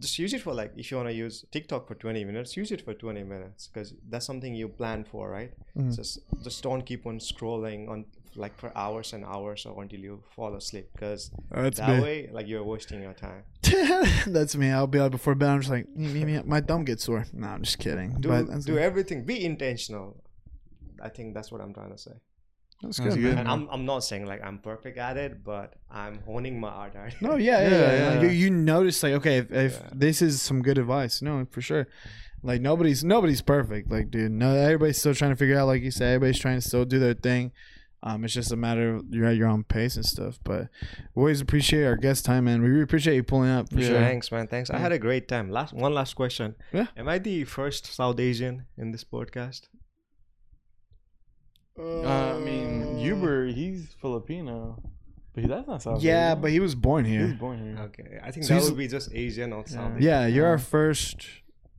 just use it for like if you want to use TikTok for 20 minutes, use it for 20 minutes because that's something you plan for, right? Mhm. Just just don't keep on scrolling on like for hours and hours or until you fall asleep because That's that me. way like you're wasting your time. that's me. I'll be out before bed. I'm just like, my thumb gets sore. No, I'm just kidding. do do everything be intentional i think that's what i'm trying to say That's That's good, good. And I'm, I'm not saying like I'm perfect at it, but I'm honing my art at. No, yeah, yeah, Yeah, yeah. Like, you, you notice like, okay, if, if Yeah. this is some good advice, no, for sure. Like nobody's nobody's perfect. Like, dude, no, everybody's still trying to figure out. Like you said, everybody's trying to still do their thing. Um, it's just a matter of you're at your own pace and stuff. But we always appreciate our guest time, man. We really appreciate you pulling up for Yeah. sure. Thanks, man. Thanks. I had a great time. Last one last question. Yeah. Am I the first South Asian in this podcast? Uh, I mean, Uber, he's Filipino, but he, that's not South Yeah, Asian. but he was born here. he was born here. Okay, I think So that he's- would be just Asian or South Yeah. Yeah, you're our first.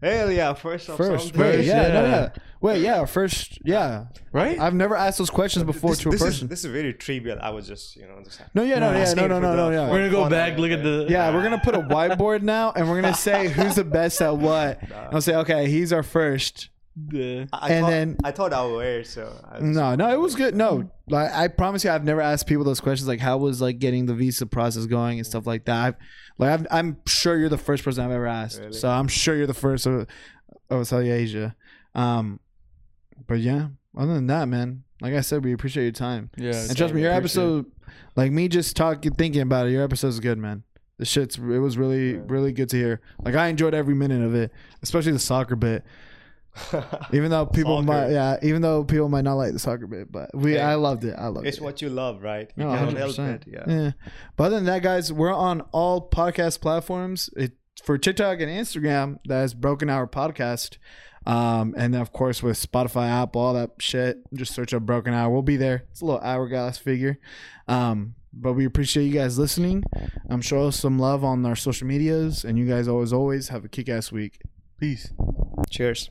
Hell yeah, first of First, something. wait, yeah, no, yeah. yeah, wait, yeah, our first, yeah. Right? I've never asked those questions before this, to a this person. Is, this is very trivial. I was just, you know, just no, yeah, no, No, yeah, no, asking no, for no, no, the yeah. We're gonna go fun back, look at the. Yeah, we're gonna put a whiteboard now, and we're gonna say who's the best at what. And I'll say, okay, he's our first. The I, I And thought, then- I thought I would wear so I No, no, it was good. No, like I promise you, I've never asked people those questions. Like, how was like getting the visa process going and stuff like that. I've, like, I've, I'm sure you're the first person I've ever asked. Really? So I'm sure you're the first of, of South Asia. Um, but yeah, other than that, man, like I said, we appreciate your time. yeah. and trust me, your appreciate it. episode, like me just talking, thinking about it, your episode's good, man. The shit's, it was really, Yeah. really good to hear. Like I enjoyed every minute of it, especially the soccer bit. Even though people Soccer. might, yeah, even though people might not like the soccer bit, but we, Hey, I loved it. I loved it's it. It's what you love, right? You No, cannot hundred help it. Yeah. Yeah. But other than that, guys, we're on all podcast platforms. It for TikTok and Instagram. That is Broken Hour Podcast. Um, and then of course with Spotify, Apple, all that shit. Just search up Broken Hour. We'll be there. It's a little hourglass figure. Um, but we appreciate you guys listening. Um, show us some love on our social medias, and you guys always, always have a kick ass week. Peace. Cheers.